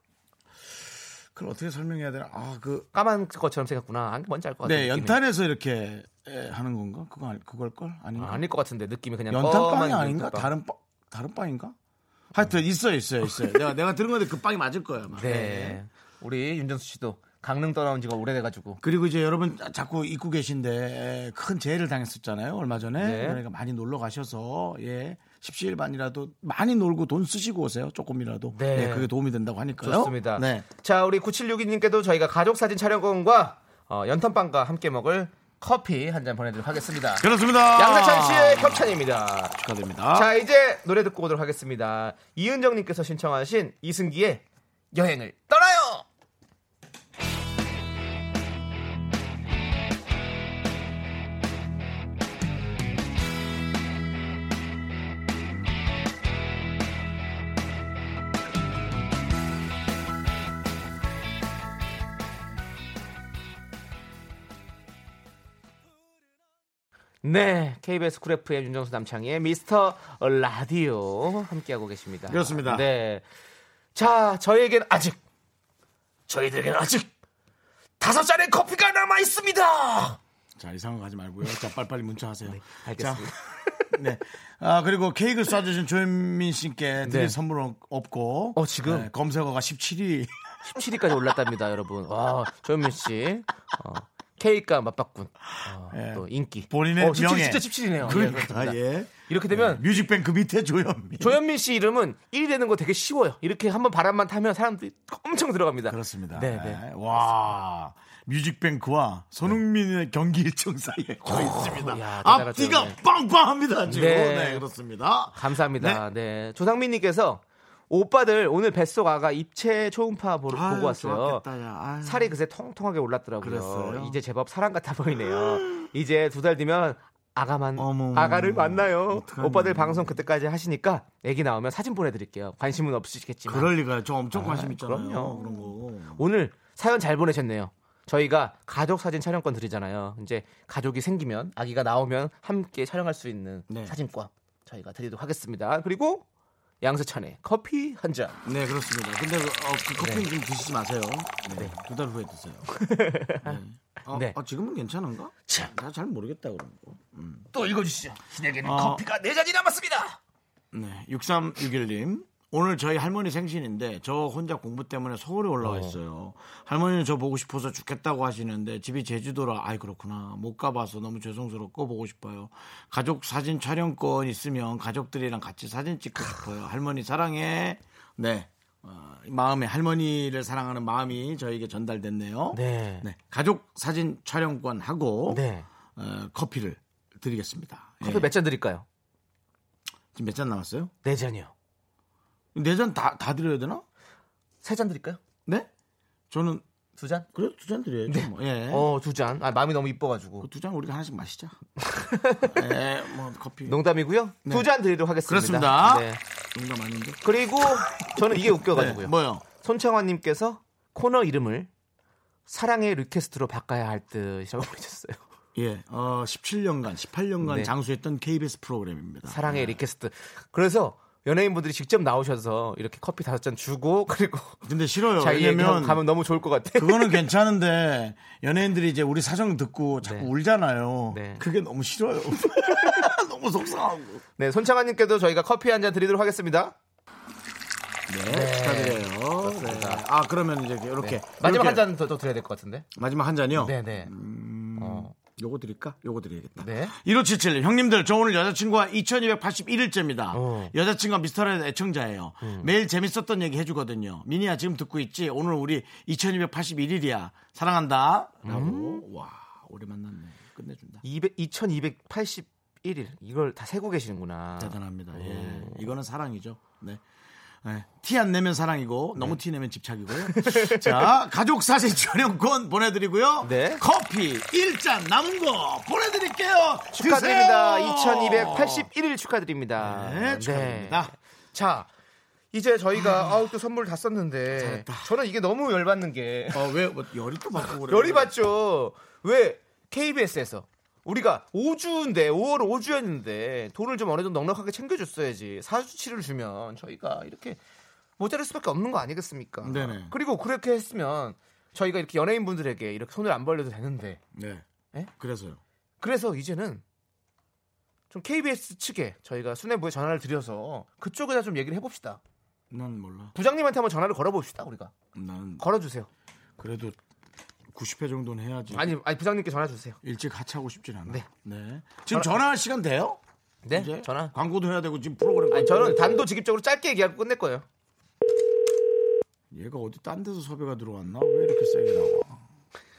그걸 어떻게 설명해야 되나? 아, 그. 까만 것처럼 생겼구나. 아, 뭔지 알 것 같아요. 네, 느낌이. 연탄에서 이렇게 에, 하는 건가? 그거 알- 그걸 걸? 아닌가? 아, 아닐 것 같은데 느낌이 그냥 연탄빵이 아닌가? 다른 빵, 다른 빵인가? 하여튼 있어요, 있어요, 있어요. 내가 내가 들은 건데 그 빵이 맞을 거예요. 아마. 네. 우리 윤정수 씨도 강릉 떠나온 지가 오래돼가지고. 그리고 이제 여러분 자꾸 잊고 계신데 큰 재해를 당했었잖아요 얼마 전에 네. 그러니까 많이 놀러 가셔서 예 십시일반이라도 많이 놀고 돈 쓰시고 오세요 조금이라도 네. 네, 그게 도움이 된다고 하니까요 좋습니다. 네. 자, 우리 9762님께도 저희가 가족 사진 촬영권과 어, 연탄빵과 함께 먹을 커피 한 잔 보내드리도록 하겠습니다. 그렇습니다. 양세찬 씨의 협찬입니다. 축하드립니다. 자, 이제 노래 듣고 오도록 하겠습니다. 이은정님께서 신청하신 이승기의 여행을 떠나요! 네, KBS 쿨 FM 윤정수 남창희의 미스터 라디오 함께하고 계십니다. 그렇습니다. 네. 자, 저희에겐 아직, 저희들에겐 아직 다섯 잔의 커피가 남아 있습니다! 자, 이상한 거 하지 말고요. 자, 빨리빨리 문자하세요. 알겠습니다. 자, 네. 아, 그리고 케이크 쏴주신 조현민 씨께 드릴 네. 선물은 없고. 어, 지금? 네, 검색어가 17위. 17위까지 올랐답니다, 여러분. 와, 조현민 씨. 어, K가 맞바꾼. 어, 예. 또 인기. 본인의 어, 17, 명예. 진짜 17이네요. 그러니까, 예. 이렇게 되면 뮤직뱅크 밑에 조현민. 조현민 씨 이름은 1위 되는 거 되게 쉬워요. 이렇게 한번 바람만 타면 사람들이 엄청 들어갑니다. 그렇습니다. 네, 네. 네. 와. 뮤직뱅크와 손흥민의 경기 일정 사이에 거 있습니다. 어, 야, 대단하죠. 앞뒤가 네. 빵빵합니다, 지금. 네. 네, 그렇습니다. 감사합니다. 네. 조상민님께서 오빠들 오늘 뱃속 아가 입체 초음파 보, 아유, 고 왔어요. 좋았겠다. 살이 그새 통통하게 올랐더라고요. 그랬어요? 이제 제법 사람 같아 보이네요. 이제 두 달 뒤면 아가만 어머, 아가를 만나요. 어떡하니. 오빠들 방송 그때까지 하시니까 애기 나오면 사진 보내드릴게요. 관심은 없으시겠지만 그럴 리가요. 저 엄청 아, 관심 있잖아요. 그럼요. 그런 거. 오늘 사연 잘 보내셨네요. 저희가 가족 사진 촬영권 드리잖아요. 이제 가족이 생기면 아기가 나오면 함께 촬영할 수 있는 네. 사진권 저희가 드리도록 하겠습니다. 그리고 양세찬의 커피 한 잔. 네, 그렇습니다. 근데 그, 어, 그 커피는 네. 좀 드시지 마세요. 네. 두 달 후에 드세요. 네. 어, 네. 어, 지금은 괜찮은가? 자. 나잘 모르겠다, 그런 거. 음. 또 읽어주시죠. 신에게는 어. 커피가 네 잔이 남았습니다. 네, 6361님. 오늘 저희 할머니 생신인데 저 혼자 공부 때문에 서울에 올라와 있어요. 할머니는 저 보고 싶어서 죽겠다고 하시는데 집이 제주도라 아이 그렇구나 못 가봐서 너무 죄송스럽고 보고 싶어요. 가족 사진 촬영권 있으면 가족들이랑 같이 사진 찍고 싶어요. 할머니 사랑해. 네. 어, 마음에 할머니를 사랑하는 마음이 저에게 전달됐네요. 네. 네, 가족 사진 촬영권 하고 네. 어, 커피를 드리겠습니다. 커피 예. 몇잔 드릴까요? 지금 몇 잔 남았어요? 네 잔이요. 네 잔 다 다 드려야 되나? 세 잔 드릴까요? 네? 저는 두 잔? 그래 두잔 드려야죠. 네. 뭐. 예. 어, 두 잔. 아, 마음이 너무 이뻐가지고. 그두잔 우리가 하나씩 마시자. 예, 뭐 커피. 농담이고요. 네. 두 잔 드리도록 하겠습니다. 그렇습니다. 네. 농담 아닌데. 그리고 저는 이게 웃겨가지고요. 네, 뭐요? 손창환님께서 코너 이름을 사랑의 리퀘스트로 바꿔야 할 듯이라고 보내셨어요. 예, 어 17년간, 18년간 네. 장수했던 KBS 프로그램입니다. 사랑의 네. 리퀘스트. 그래서 연예인분들이 직접 나오셔서 이렇게 커피 다섯 잔 주고 그리고 근데 싫어요. 왜냐면 가면 너무 좋을 것 같아. 그거는 괜찮은데 연예인들이 이제 우리 사정 듣고 자꾸 네. 울잖아요. 네. 그게 너무 싫어요. 너무 속상하고. 네, 손창환님께도 저희가 커피 한 잔 드리도록 하겠습니다. 네, 축하드려요. 네. 아 그러면 이제 이렇게 네. 마지막 한 잔 더 드려야 될 것 같은데. 마지막 한 잔이요. 네, 네. 음, 어, 요거 드릴까? 요거 드려야겠다. 네. 1577 형님들 저 오늘 여자친구와 2281일째입니다. 어. 여자친구가 미스터라디오 애청자예요. 음. 매일 재밌었던 얘기 해주거든요. 미니야 지금 듣고 있지? 오늘 우리 2281일이야. 사랑한다. 라고. 음. 와 오래 만났네. 끝내준다. 200, 2281일. 이걸 다 세고 계시는구나. 대단합니다. 예. 음. 이거는 사랑이죠. 네. 티 안 내면 사랑이고 네. 너무 티 내면 집착이고요. 자, 가족 사진 촬영권 보내드리고요. 네. 커피 1잔 남은 거 보내드릴게요. 축하드립니다. 드세요. 2281일 축하드립니다. 네, 축하드립니다. 자, 이제 저희가 아우 또 선물 다 썼는데 잘했다. 저는 이게 너무 열받는 게 어, 왜 뭐, 열이 또 받고 그래? 열이 받죠. 왜 KBS에서 우리가 5주인데 5월 5주였는데 돈을 좀 어느 정도 넉넉하게 챙겨줬어야지 4주치를 주면 저희가 이렇게 모자랄 수밖에 없는 거 아니겠습니까? 네네. 그리고 그렇게 했으면 저희가 이렇게 연예인분들에게 이렇게 손을 안 벌려도 되는데 네. 예? 그래서요. 그래서 이제는 좀 KBS 측에 저희가 수뇌부에 전화를 드려서 그쪽에다 좀 얘기를 해봅시다. 난 몰라. 부장님한테 한번 전화를 걸어봅시다 우리가 나는 걸어주세요. 그래도 90회 정도는 해야지. 아니 아니 부장님께 전화 주세요. 일찍 하차하고 싶진 않아. 네. 지금 전화 할 시간 돼요? 네 이제? 전화. 광고도 해야 되고 지금 프로그램. 아니 저는 단도직입적으로 짧게 얘기하고 끝낼 거예요. 얘가 어디 딴 데서 섭외가 들어왔나? 왜 이렇게 세게 나와?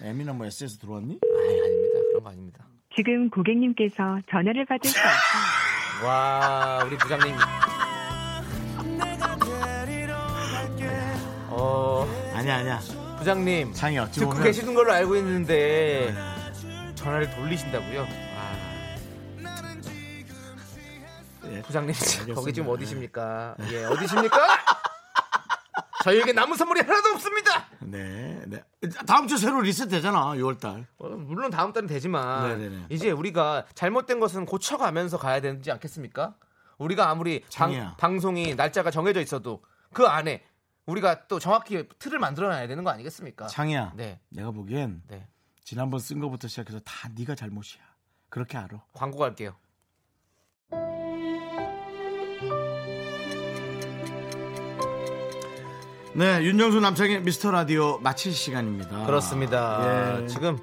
에미나 뭐 SS 들어왔니? 아니 아닙니다. 그런 거 아닙니다. 지금 고객님께서 전화를 받을 수 없습니다. 와, 우리 부장님. 어, 아니야 아니야. 부장님. 창이 어찌 듣고 보면 계시는 걸로 알고 있는데 전화를 돌리신다고요? 아. 예. 부장님. 거기 지금 어디십니까? 예, 어디십니까? 저희에게 남은 선물이 하나도 없습니다. 네, 네. 다음 주 새로 리셋 되잖아. 6월 달. 어, 물론 다음 달은 되지만 네네네. 이제 우리가 잘못된 것은 고쳐가면서 가야 되지 않겠습니까? 우리가 아무리 방. 방송이 날짜가 정해져 있어도 그 안에 우리가 또 정확히 틀을 만들어놔야 되는 거 아니겠습니까? 창이야. 네. 내가 보기엔 네. 지난번 쓴 거부터 시작해서 다 네가 잘못이야. 그렇게 알아. 광고 갈게요. 네, 윤정수 남창의 미스터 라디오 마칠 시간입니다. 그렇습니다. 예. 지금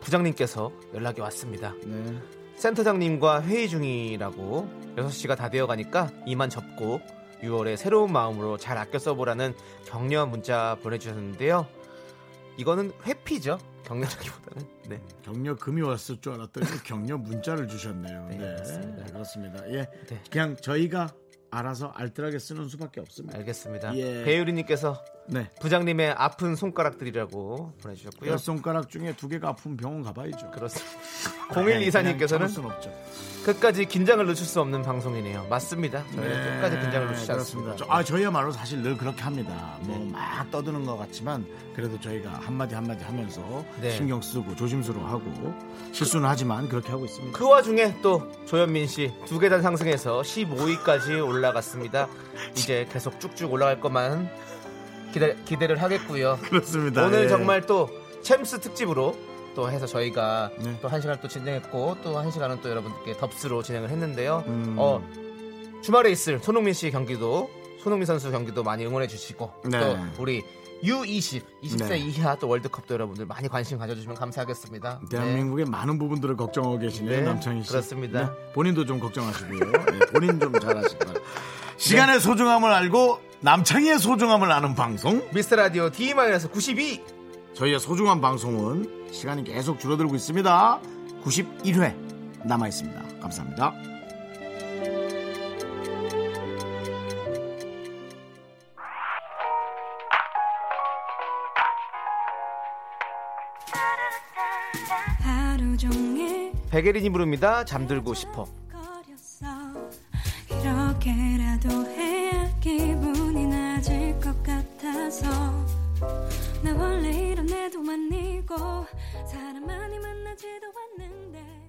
부장님께서 연락이 왔습니다. 네. 센터장님과 회의 중이라고 6시가 다 되어 가니까 이만 접고 6월에 새로운 마음으로 잘 아껴 써보라는 격려 문자 보내주셨는데요. 이거는 회피죠. 격려라기보다는. 네. 격려 금이 왔을 줄 알았더니 격려 문자를 주셨네요. 네, 네, 그렇습니다. 네, 그렇습니다. 예, 네. 그냥 저희가 알아서 알뜰하게 쓰는 수밖에 없습니다. 알겠습니다. 예. 배유리님께서 네, 부장님의 아픈 손가락들이라고 보내주셨고요. 열 손가락 중에 두 개가 아픈 병원 가봐야죠. 그렇습니다. 그냥 0124님께서는 참을 순 없죠. 끝까지 긴장을 늦출 수 없는 방송이네요. 맞습니다. 저희는 끝까지 긴장을 늦추지 않습니다. 네, 저- 아 저희야말로 사실 늘 그렇게 합니다. 뭐막 떠드는 것 같지만 그래도 저희가 한마디 한마디 하면서 네. 신경 쓰고 조심스러워하고 실수는 하지만 그렇게 하고 있습니다. 그 와중에 또 조현민 씨 두 계단 상승해서 15위까지 올라갔습니다. 이제 계속 쭉쭉 올라갈 것만 기대, 기대를 하겠고요. 그렇습니다. 오늘 예. 정말 또 챔스 특집으로 또 해서 저희가 네. 또한 시간 또 진행했고 또 한 시간은 또 여러분들께 덥스로 진행을 했는데요. 음. 어, 주말에 있을 손흥민 씨 경기도 손흥민 선수 경기도 많이 응원해 주시고 네. 또 우리 U20 20세 네. 이하 또 월드컵도 여러분들 많이 관심 가져주시면 감사하겠습니다. 네. 대한민국의 많은 부분들을 걱정하고 계시네요, 네, 남창희 씨. 그렇습니다. 네, 본인도 좀 걱정하시고요. 네, 본인 좀 잘하시고. 시간의 소중함을 알고 남창희의 소중함을 아는 방송. 미스터 라디오 D-92 저희의 소중한 방송은 시간이 계속 줄어들고 있습니다. 91회 남아 있습니다. 감사합니다. 백예린이 부릅니다. 잠들고 싶어. 만이고 사람 많이 만나지도 않는데